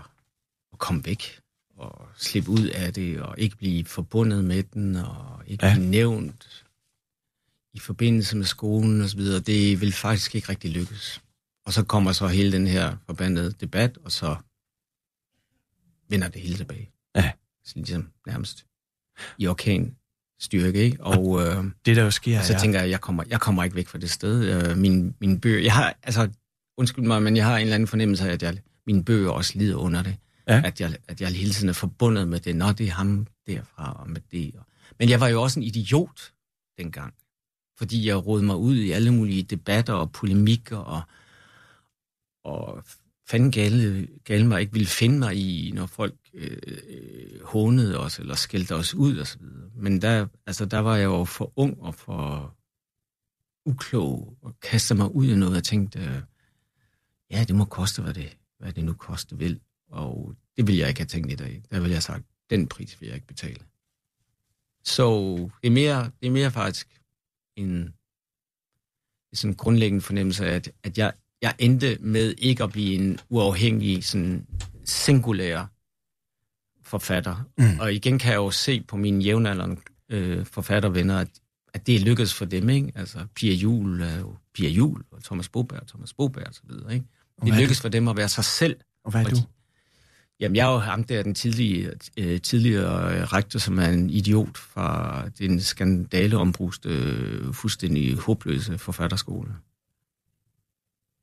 at komme væk og slippe ud af det, og ikke blive forbundet med den, og ikke ja. blive nævnt i forbindelse med skolen og så videre. Det vil faktisk ikke rigtig lykkes. Og så kommer så hele den her forbandede debat, og så vender det hele tilbage. Ja. Så ligesom nærmest i orkan styrke, ikke? Og, øh, det der jo sker, så ja. tænker jeg, jeg kommer, jeg kommer ikke væk fra det sted. Øh, min, min bøger, jeg har, altså, undskyld mig, men jeg har en eller anden fornemmelse af, at jeg, mine bøger også lider under det. Ja. At, jeg, at jeg hele tiden er forbundet med det. Nå, det er ham derfra og med det. Men jeg var jo også en idiot dengang. Fordi jeg rådede mig ud i alle mulige debatter og polemikker og, og fanden gale, gale mig ikke ville finde mig i, når folk øh, øh, hånede os eller skældte os ud og så videre. Men der, altså, der var jeg jo for ung og for uklog og kastede mig ud i noget og tænkte, øh, ja, det må koste, hvad det, hvad det nu koste vil. Og det vil jeg ikke have tænkt i dag. Der vil jeg have sagt, den pris vil jeg ikke betale. Så det er mere, det er mere faktisk en sådan grundlæggende fornemmelse af, at, at jeg, jeg endte med ikke at blive en uafhængig, sådan singulær forfatter. Mm. Og igen kan jeg jo se på mine jævnaldrende øh, forfattervenner, at, at det er lykkedes for dem. Ikke? Altså, Pia Jul er jo Pia Jul, og Thomas Boberg, Thomas Boberg og så videre. Ikke? Det lykkedes for dem at være sig selv. Og hvad er du? Jamen, jeg er jo ham der, den tidlige, øh, tidligere øh, rektor, som er en idiot fra den skandaleombruste, øh, fuldstændig håbløse forfatterskole.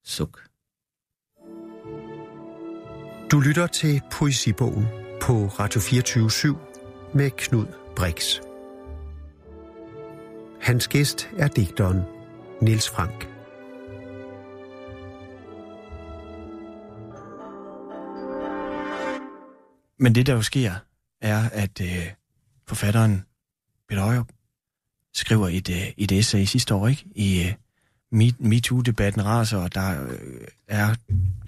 Suk. Du lytter til Poesibogen på Radio 24 med Knud Brix. Hans gæst er digteren Niels Frank. Men det, der jo sker, er, at øh, forfatteren Peter Højer skriver et, øh, et essay sidste år, ikke? I øh, MeToo-debatten raser, og der øh, er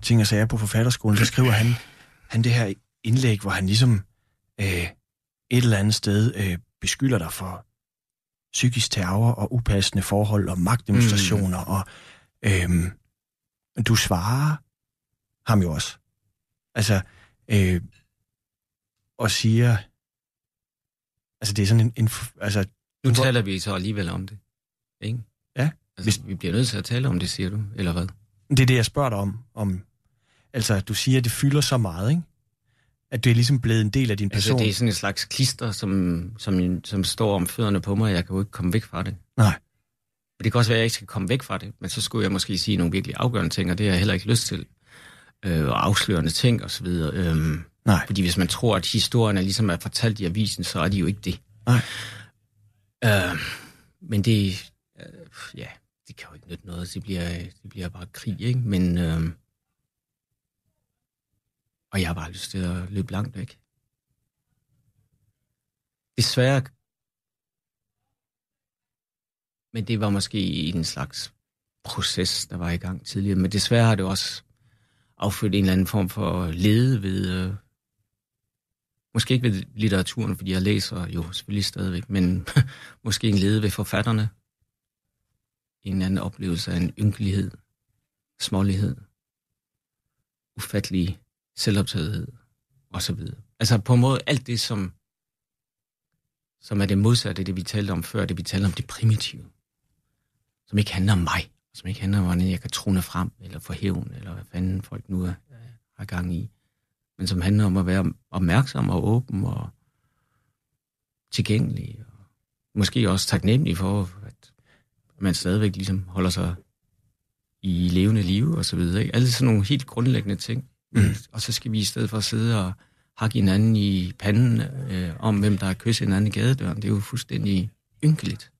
ting og sager på forfatterskolen, så skriver han, han det her indlæg, hvor han ligesom øh, et eller andet sted øh, beskylder dig for psykisk terror og upassende forhold og magtdemonstrationer, mm. og øh, du svarer ham jo også. Altså, øh, og siger... Altså, det er sådan en... en altså, nu taler vi så alligevel om det, ikke? Altså, hvis... vi bliver nødt til at tale om det, siger du, eller hvad? Det er det, jeg spørger dig om. om altså, du siger, at det fylder så meget, ikke? At det er ligesom blevet en del af din altså, person. Altså, det er sådan en slags klister, som, som, som står om fødderne på mig, og jeg kan jo ikke komme væk fra det. Nej. Det kan også være, at jeg ikke skal komme væk fra det, men så skulle jeg måske sige nogle virkelig afgørende ting, og det har jeg heller ikke lyst til. Øh, og afslørende ting, og så videre. Øh, Nej. Fordi hvis man tror, at historien er ligesom er fortalt i avisen, så er de jo ikke det. Nej. Øh, men det, øh, ja, det kan jo ikke nytte noget. Det bliver, det bliver bare krig, ikke? Men, øh, og jeg har bare lyst til at løbe langt væk. Desværre, men det var måske en slags proces, der var i gang tidligere. Men desværre har det også affødt en eller anden form for lede ved, øh, Måske ikke ved litteraturen, fordi jeg læser jo selvfølgelig stadigvæk, men måske en lede ved forfatterne. En anden oplevelse af en ynkelighed, smålighed, ufattelig selvoptagethed osv. Altså på en måde alt det, som, som er det modsatte, det vi talte om før, det vi talte om det primitive. Som ikke handler om mig, som ikke handler om, hvordan jeg kan trone frem, eller få hævn, eller hvad fanden folk nu er, har gang i men som handler om at være opmærksom og åben og tilgængelig. Og måske også taknemmelig for, at man stadigvæk ligesom holder sig i levende liv og så videre. Ikke? Alle sådan nogle helt grundlæggende ting. Mm. Og så skal vi i stedet for at sidde og hakke hinanden i panden øh, om, hvem der har kysset hinanden i gadedøren. Det er jo fuldstændig ynkeligt.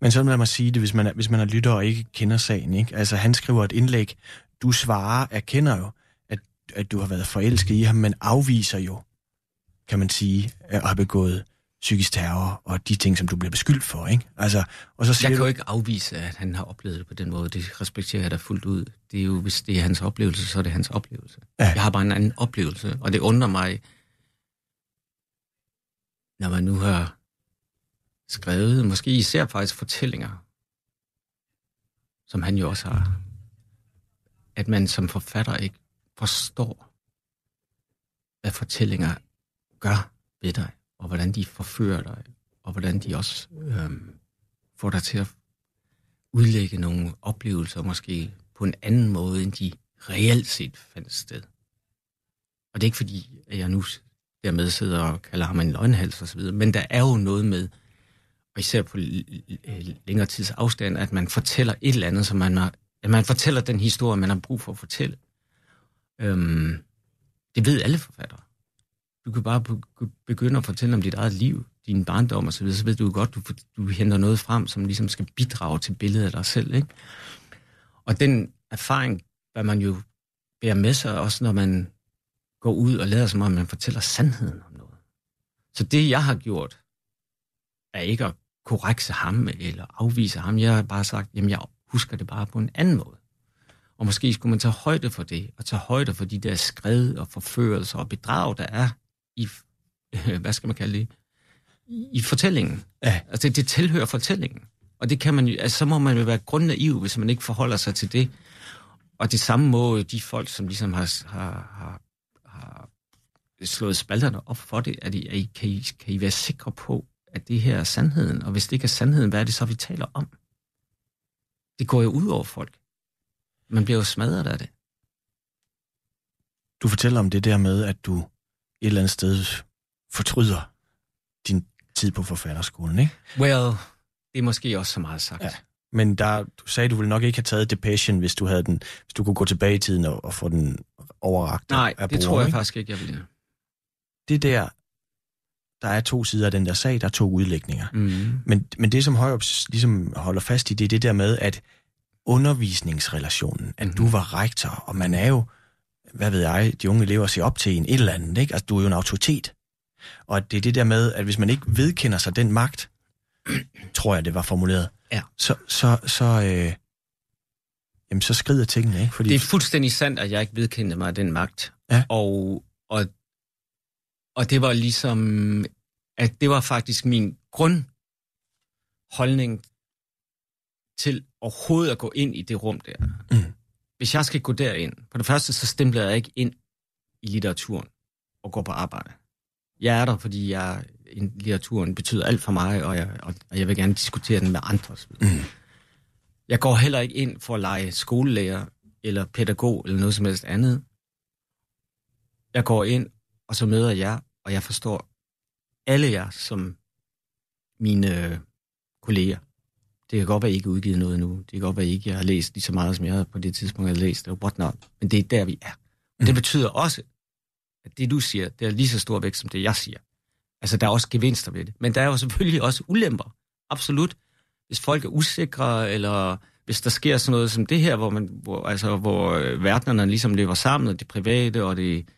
Men så lad mig sige det, hvis man, er, hvis man er lytter og ikke kender sagen. Ikke? Altså, han skriver et indlæg, du svarer, erkender jo, at du har været forelsket i ham, men afviser jo, kan man sige, at have begået psykisk terror og de ting, som du bliver beskyldt for, ikke? Altså, og så siger jeg kan du... jo ikke afvise, at han har oplevet det på den måde. Det respekterer jeg da fuldt ud. Det er jo, hvis det er hans oplevelse, så er det hans oplevelse. Ja. Jeg har bare en anden oplevelse, og det undrer mig, når man nu har skrevet, måske især faktisk fortællinger, som han jo også har, at man som forfatter ikke forstår, hvad fortællinger gør ved dig, og hvordan de forfører dig, og hvordan de også øh, får dig til at udlægge nogle oplevelser måske på en anden måde, end de reelt set fandt sted. Og det er ikke fordi, at jeg nu dermed sidder og kalder ham en løgnhals og så videre, men der er jo noget med, og især på længere tids afstand, at man fortæller et eller andet, som man har, at man fortæller den historie, man har brug for at fortælle. Øhm, det ved alle forfattere. Du kan bare begynde at fortælle om dit eget liv, din barndom og så videre, så ved du godt, du, du henter noget frem, som ligesom skal bidrage til billedet af dig selv. Ikke? Og den erfaring, hvad man jo bærer med sig, også når man går ud og lader som om, man fortæller sandheden om noget. Så det, jeg har gjort, er ikke at korrekse ham eller afvise ham. Jeg har bare sagt, jamen jeg husker det bare på en anden måde. Og måske skulle man tage højde for det, og tage højde for de der skred og forførelser og bedrag, der er i, hvad skal man kalde det, i fortællingen. Ja. Altså det, tilhører fortællingen. Og det kan man jo, altså, så må man jo være grundnaiv, hvis man ikke forholder sig til det. Og det samme må de folk, som ligesom har, har, har, har slået spalterne op for det, at I, at I, kan, I, kan I være sikre på, at det her er sandheden? Og hvis det ikke er sandheden, hvad er det så, vi taler om? Det går jo ud over folk. Man bliver jo smadret af det. Du fortæller om det der med, at du et eller andet sted fortryder din tid på forfatterskolen, ikke? Well, det er måske også så meget sagt. Ja. Men der, du sagde, du ville nok ikke have taget Depression, hvis du, havde den, hvis du kunne gå tilbage i tiden og, og få den overragt Nej, af det tror jeg ikke? faktisk ikke, jeg ville. Det der, der er to sider af den der sag, der er to udlægninger. Mm. Men, men det, som Højrup ligesom holder fast i, det er det der med, at undervisningsrelationen, at mm. du var rektor, og man er jo, hvad ved jeg, de unge elever ser op til en et eller andet, ikke? Altså, du er jo en autoritet. Og det er det der med, at hvis man ikke vedkender sig den magt, tror jeg, det var formuleret, ja. så, så, så, øh, jamen, så skrider tingene, ikke? Fordi... Det er fuldstændig sandt, at jeg ikke vedkendte mig den magt. Ja. Og, og, og det var ligesom, at det var faktisk min grundholdning til overhovedet at gå ind i det rum der. Mm. Hvis jeg skal gå derind, på det første, så stempler jeg ikke ind i litteraturen og går på arbejde. Jeg er der, fordi jeg, litteraturen betyder alt for mig, og jeg, og, og jeg vil gerne diskutere den med andre. Mm. Jeg går heller ikke ind for at lege skolelærer eller pædagog eller noget som helst andet. Jeg går ind, og så møder jeg, og jeg forstår alle jer som mine øh, kolleger. Det kan godt være, at I ikke har udgivet noget nu. Det kan godt være, at I ikke har læst lige så meget, som jeg på det tidspunkt, jeg havde læst. Og not. Men det er der, vi er. Og det mm. betyder også, at det, du siger, det er lige så stor vægt, som det, jeg siger. Altså, der er også gevinster ved det. Men der er jo selvfølgelig også ulemper. Absolut. Hvis folk er usikre, eller hvis der sker sådan noget som det her, hvor, man, hvor, altså, hvor øh, verdenerne ligesom løber sammen, og det private og det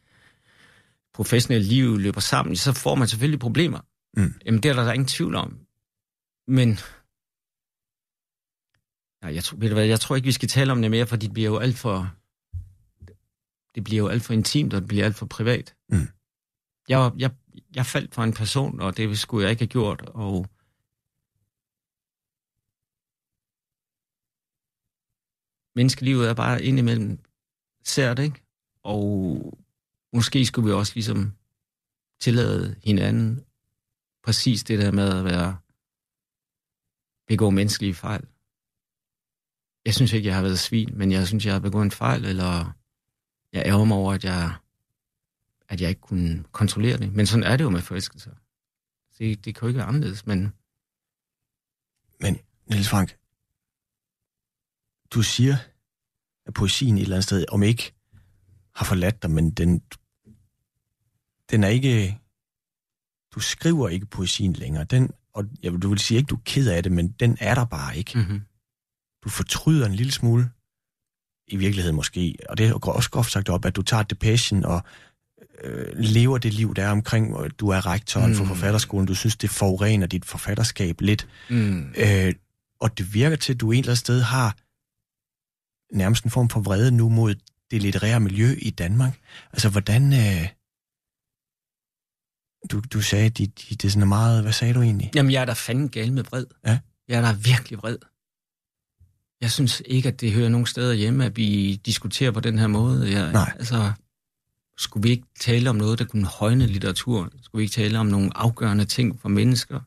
professionelle liv løber sammen, så får man selvfølgelig problemer. Mm. Jamen, det er der, der er ingen tvivl om. Men Nej, jeg, ved du hvad, jeg tror ikke, vi skal tale om det mere, for det bliver jo alt for, det bliver jo alt for intimt, og det bliver alt for privat. Mm. Jeg, jeg, jeg faldt for en person, og det skulle jeg ikke have gjort, og menneskelivet er bare indimellem sært, ikke? Og måske skulle vi også ligesom tillade hinanden præcis det der med at være begå menneskelige fejl jeg synes ikke, jeg har været svin, men jeg synes, jeg har begået en fejl, eller jeg ærger mig over, at jeg, at jeg ikke kunne kontrollere det. Men sådan er det jo med forelskelser. Det, det kan jo ikke være anderledes, men... Men, Niels Frank, du siger, at poesien et eller andet sted, om ikke har forladt dig, men den, den er ikke... Du skriver ikke poesien længere. Den, og jeg, du vil sige ikke, du er ked af det, men den er der bare ikke. Mm-hmm du fortryder en lille smule, i virkeligheden måske, og det er også godt sagt op, at du tager depression og øh, lever det liv, der er omkring, og du er rektoren mm. for forfatterskolen, du synes, det forurener dit forfatterskab lidt, mm. øh, og det virker til, at du en eller anden sted har nærmest en form for vrede nu mod det litterære miljø i Danmark. Altså, hvordan... Øh, du, du sagde, at de, de, det er sådan meget... Hvad sagde du egentlig? Jamen, jeg er da fanden gal med vred. Ja. Jeg er da virkelig vred. Jeg synes ikke, at det hører nogen steder hjemme, at vi diskuterer på den her måde. Jeg, Nej. Altså, skulle vi ikke tale om noget, der kunne højne litteraturen? Skulle vi ikke tale om nogle afgørende ting for mennesker?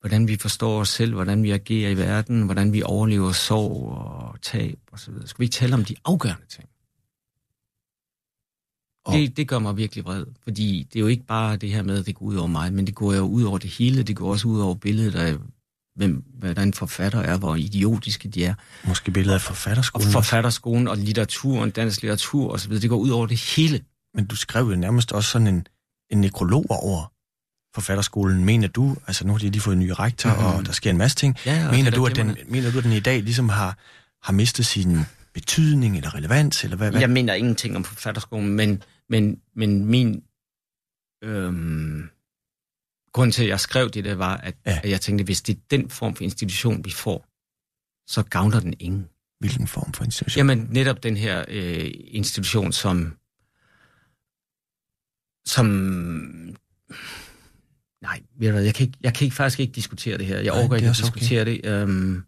Hvordan vi forstår os selv, hvordan vi agerer i verden, hvordan vi overlever sorg og tab osv. Skulle vi ikke tale om de afgørende ting? Og- Det, det gør mig virkelig vred, fordi det er jo ikke bare det her med, at det går ud over mig, men det går jo ud over det hele. Det går også ud over billedet af, hvem, hvordan forfatter er, hvor idiotiske de er. Måske billedet af Og forfatterskolen. forfatterskolen og litteraturen, dansk litteratur osv., det går ud over det hele. Men du skrev jo nærmest også sådan en, en nekrolog over forfatterskolen. Mener du, altså nu har de lige fået en ny rektor, Mhm. mm-hmm. og der sker en masse ting. Ja, mener, er du, at den, mener du, at den i dag ligesom har, har mistet sin betydning eller relevans? Eller hvad, hvad? Jeg mener ingenting om forfatterskolen, men, men, men min... Øhm, grund til, at jeg skrev det, der var, at, Ja. at jeg tænkte, hvis det er den form for institution, vi får, så gavner den ingen. Hvilken form for institution? Jamen netop den her øh, institution, som... Som... Nej, ved du hvad, jeg kan, ikke, jeg kan ikke, faktisk ikke diskutere det her. Jeg overgår det ikke at også okay. diskutere det. Øhm,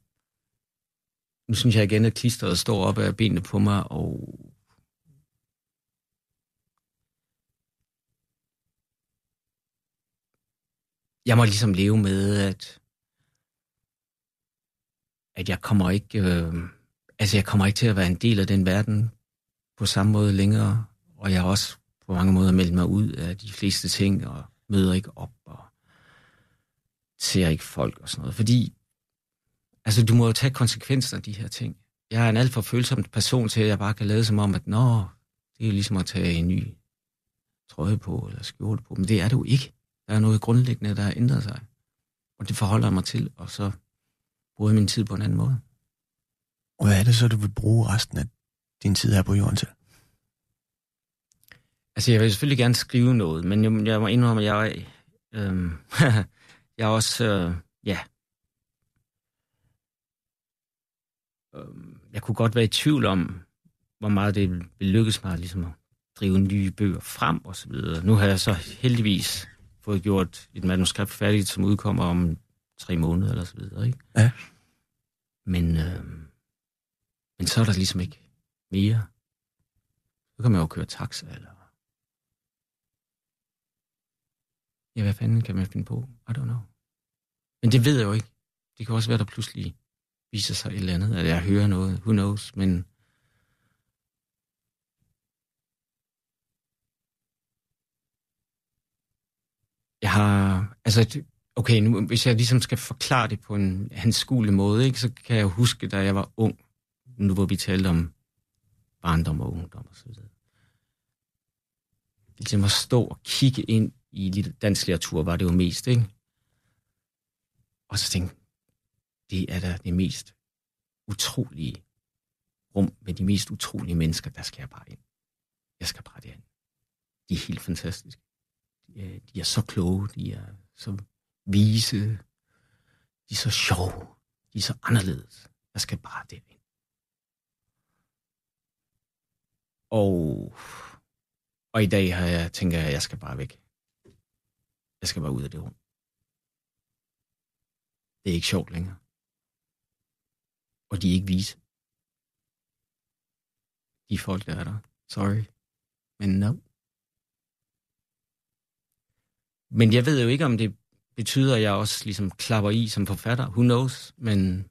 nu synes jeg igen, at klisteret står op af benene på mig, og jeg må ligesom leve med, at at jeg kommer ikke, øh, altså jeg kommer ikke til at være en del af den verden på samme måde længere, og jeg har også på mange måder meldt mig ud af de fleste ting, og møder ikke op, og ser ikke folk og sådan noget, fordi altså du må jo tage konsekvensen af de her ting. Jeg er en alt for følsom person til, at jeg bare kan lade som om, at nå, det er ligesom at tage en ny trøje på, eller skjorte på, men det er det jo ikke. Der er noget grundlæggende, der har ændret sig. Og det forholder jeg mig til, og så bruger jeg min tid på en anden måde. Og hvad er det så, du vil bruge resten af din tid her på jorden til? Altså, jeg vil selvfølgelig gerne skrive noget, men jeg, jeg må indrømme, at jeg, øh, jeg er også, øh, ja. Øh, jeg kunne godt være i tvivl om, hvor meget det vil lykkes mig ligesom at drive nye bøger frem og så videre. Nu har jeg så heldigvis fået gjort et manuskript færdigt, som udkommer om tre måneder eller så videre, ikke? Ja. Men, øh, men så er der ligesom ikke mere. Så kan man jo køre taxa, eller Ja, hvad fanden kan man finde på? I don't know. Men det ved jeg jo ikke. Det kan også være, der pludselig viser sig et eller andet, at jeg hører noget. Who knows? Men har... Altså, okay, nu, hvis jeg ligesom skal forklare det på en anskuelig måde, ikke, så kan jeg huske, da jeg var ung, nu hvor vi talte om barndom og ungdom og så videre. Ligesom at stå og kigge ind i lidt dansk litteratur, var det jo mest, ikke? Og så tænkte det er da det mest utrolige rum med de mest utrolige mennesker, der skal jeg bare ind. Jeg skal bare derind. De er helt fantastiske. De er, de er så kloge, de er så vise, de er så sjove, de er så anderledes. Jeg skal bare derind. Og, og i dag har jeg, tænker jeg, at jeg skal bare væk. Jeg skal bare ud af det rum. Det er ikke sjovt længere. Og de er ikke vise. De folk, der er der. Sorry. Men no. Men jeg ved jo ikke, om det betyder, at jeg også ligesom klapper i som forfatter. Who knows? Men,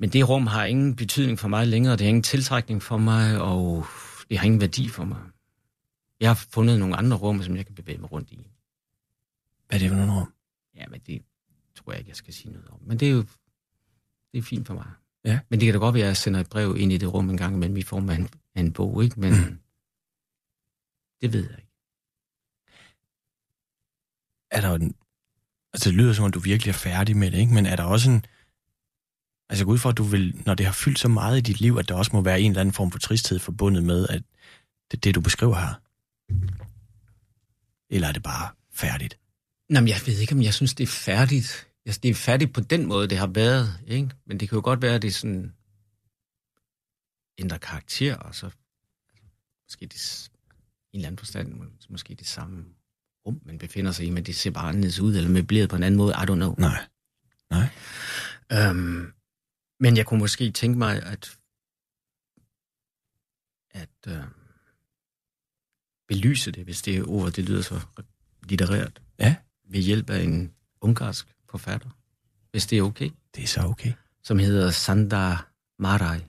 men det rum har ingen betydning for mig længere. Det har ingen tiltrækning for mig, og det har ingen værdi for mig. Jeg har fundet nogle andre rum, som jeg kan bevæge mig rundt i. Hvad er det for nogle rum? Ja, men det tror jeg ikke, jeg skal sige noget om. Men det er jo det er fint for mig. Ja. Men det kan da godt være, at jeg sender et brev ind i det rum en gang imellem i form af en, af en bog, ikke? Men mm. det ved jeg ikke. Er der en... Altså, det lyder som om, du virkelig er færdig med det, ikke? Men er der også en... Altså, jeg går ud fra, at du vil, når det har fyldt så meget i dit liv, at der også må være en eller anden form for tristhed forbundet med, at det det, du beskriver her. Eller er det bare færdigt? Nå, men jeg ved ikke, om jeg synes, det er færdigt. Altså, det er færdigt på den måde, det har været, ikke? Men det kan jo godt være, at det sådan ændrer karakter, og så altså, måske det, en eller anden forstand måske det samme rum, man befinder sig i, men det ser bare anderledes ud, eller møbleret på en anden måde, I don't know. Nej. Nej. Øhm, men jeg kunne måske tænke mig, at, at øh, belyse det, hvis det er ord, det lyder så litterært, Ja, ved hjælp af en ungarsk forfatter, hvis det er okay, det er så okay. som hedder Sandar Marai.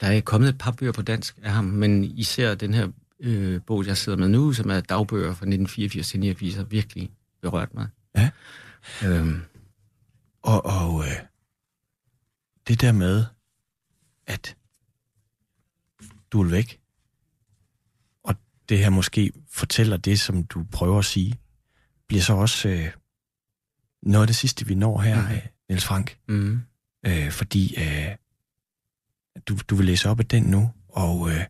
Der er kommet et par bøger på dansk af ham, men især den her øh, bog, jeg sidder med nu, som er dagbøger fra 1984 til 89, har virkelig berørt mig. Ja. Øhm, Og, og øh, det der med, at du er væk, og det her måske fortæller det, som du prøver at sige, bliver så også øh, noget af det sidste, vi når her, mm. Niels Frank. mm, Øh, fordi øh, du, du vil læse op af den nu, og øh,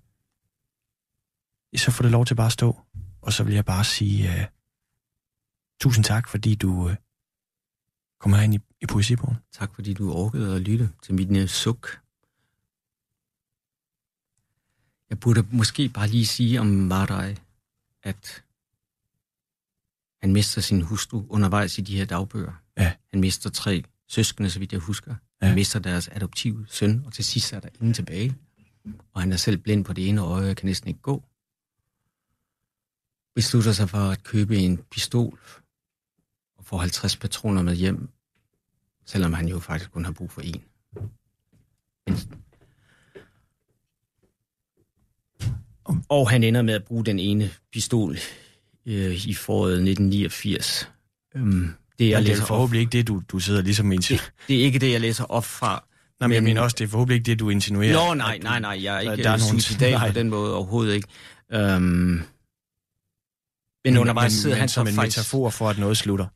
så får det lov til bare at stå. Og så vil jeg bare sige øh, tusind tak, fordi du øh, kommer herind i, i poesibogen. Tak fordi du orkede at lytte til mit øh, suk. Jeg burde måske bare lige sige om Marai, at han mister sin hustru undervejs i de her dagbøger. Ja. Han mister tre søskende, så vidt jeg husker. Ja. Han mister deres adoptive søn, og til sidst er der ingen tilbage. Og han er selv blind på det ene øje og kan næsten ikke gå. Beslutter sig for at købe en pistol og får 50 patroner med hjem, selvom han jo faktisk kun har brug for en. Og han ender med at bruge den ene pistol øh, i foråret 1989. Øhm, det, jeg Men det er op, forhåbentlig ikke det, du, du sidder ligesom med det, det er ikke det, jeg læser op fra. Nej, men jeg men- mener også, det er forhåbentlig ikke det, du insinuerer. Nå, nej, nej, nej, jeg er ikke der er nogle- suicidal på den måde overhovedet ikke. Øhm, men undervejs sidder han som så en faktisk... metafor for, at noget slutter.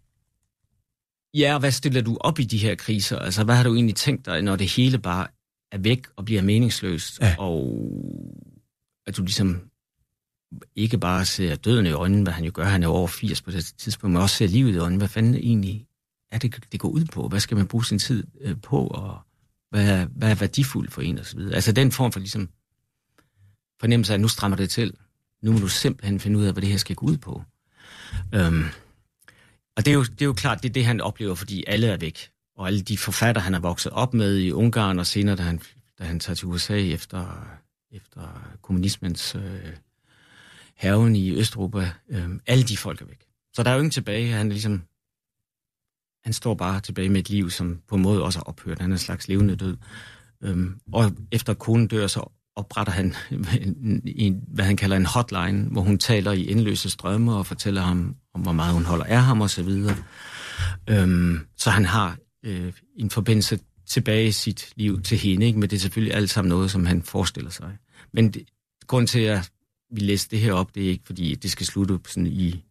Ja, og hvad stiller du op i de her kriser? Altså, hvad har du egentlig tænkt dig, når det hele bare er væk og bliver meningsløst? Ja. Og at du ligesom ikke bare ser døden i øjnene, hvad han jo gør, han er over 80 på det tidspunkt, men også ser livet i øjnene. Hvad fanden egentlig er det, det går ud på? Hvad skal man bruge sin tid øh, på? Og hvad, er- hvad er værdifuldt for en og så videre? Altså den form for ligesom fornemmelse af, at nu strammer det til. Nu må du simpelthen finde ud af, hvad det her skal gå ud på. Øhm, og det er, jo, det er jo klart, det er det, han oplever, fordi alle er væk. Og alle de forfatter, han har vokset op med i Ungarn, og senere, da han, da han tager til USA efter, efter kommunismens øh, haven i Østeuropa, øh, alle de folk er væk. Så der er jo ingen tilbage. Han er ligesom, han står bare tilbage med et liv, som på en måde også er ophørt. Han er en slags levende død. Øhm, og efter konen dør, så opretter han en, en, hvad han kalder en hotline, hvor hun taler i indløse strømme og fortæller ham, om hvor meget hun holder af ham og så videre. Øhm, så han har øh, en forbindelse tilbage i sit liv til hende, ikke? men det er selvfølgelig alt sammen noget, som han forestiller sig. Men det, grund til, at vi læser det her op, det er ikke, fordi det skal slutte sådan i,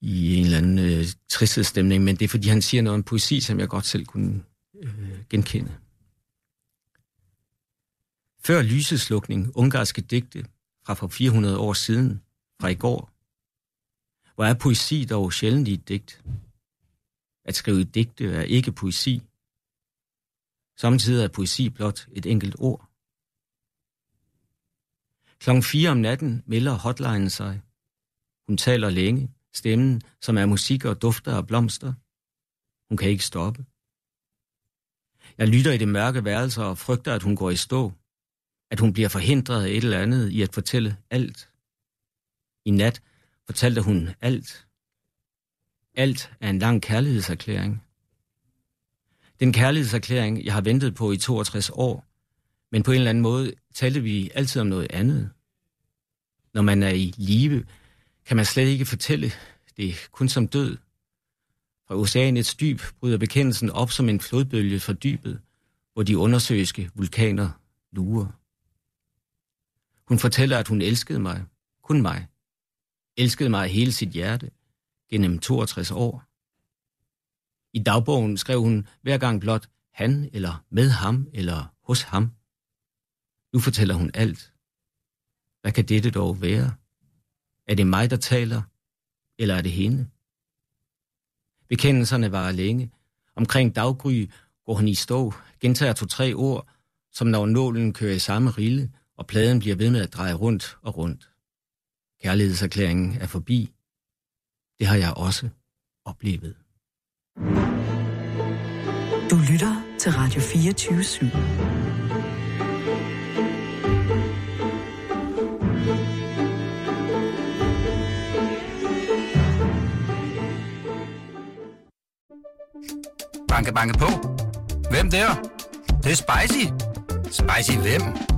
i en eller anden øh, tristedsstemning, men det er, fordi han siger noget om poesi, som jeg godt selv kunne øh, genkende. Før lyseslukning, ungarske digte fra for 400 år siden, fra i går. Hvor er poesi dog sjældent i et digt? At skrive et digte er ikke poesi. Samtidig er poesi blot et enkelt ord. Klokken 4 om natten melder hotlinen sig. Hun taler længe, stemmen, som er musik og dufter af blomster. Hun kan ikke stoppe. Jeg lytter i det mørke værelse og frygter, at hun går i stå. At hun bliver forhindret af et eller andet i at fortælle alt. I nat fortalte hun alt. Alt er en lang kærlighedserklæring. Den kærlighedserklæring, jeg har ventet på i 62 år, men på en eller anden måde talte vi altid om noget andet. Når man er i live, kan man slet ikke fortælle det kun som død. Fra oceanets dyb bryder bekendelsen op som en flodbølge fra dybet, hvor de undersøiske vulkaner lurer. Hun fortæller, at hun elskede mig, kun mig. Elskede mig af hele sit hjerte, gennem 62 år. I dagbogen skrev hun hver gang blot han eller med ham eller hos ham. Nu fortæller hun alt. Hvad kan dette dog være? Er det mig, der taler, eller er det hende? Bekendelserne var længe. Omkring daggry går hun i stå, gentager to-tre ord, som når nålen kører i samme rille, og pladen bliver ved med at dreje rundt og rundt. Kærlighedserklæringen er forbi. Det har jeg også oplevet. Du lytter til Radio 24 /7. Banke, banke på. Hvem der? Det, det er spicy. Spicy hvem?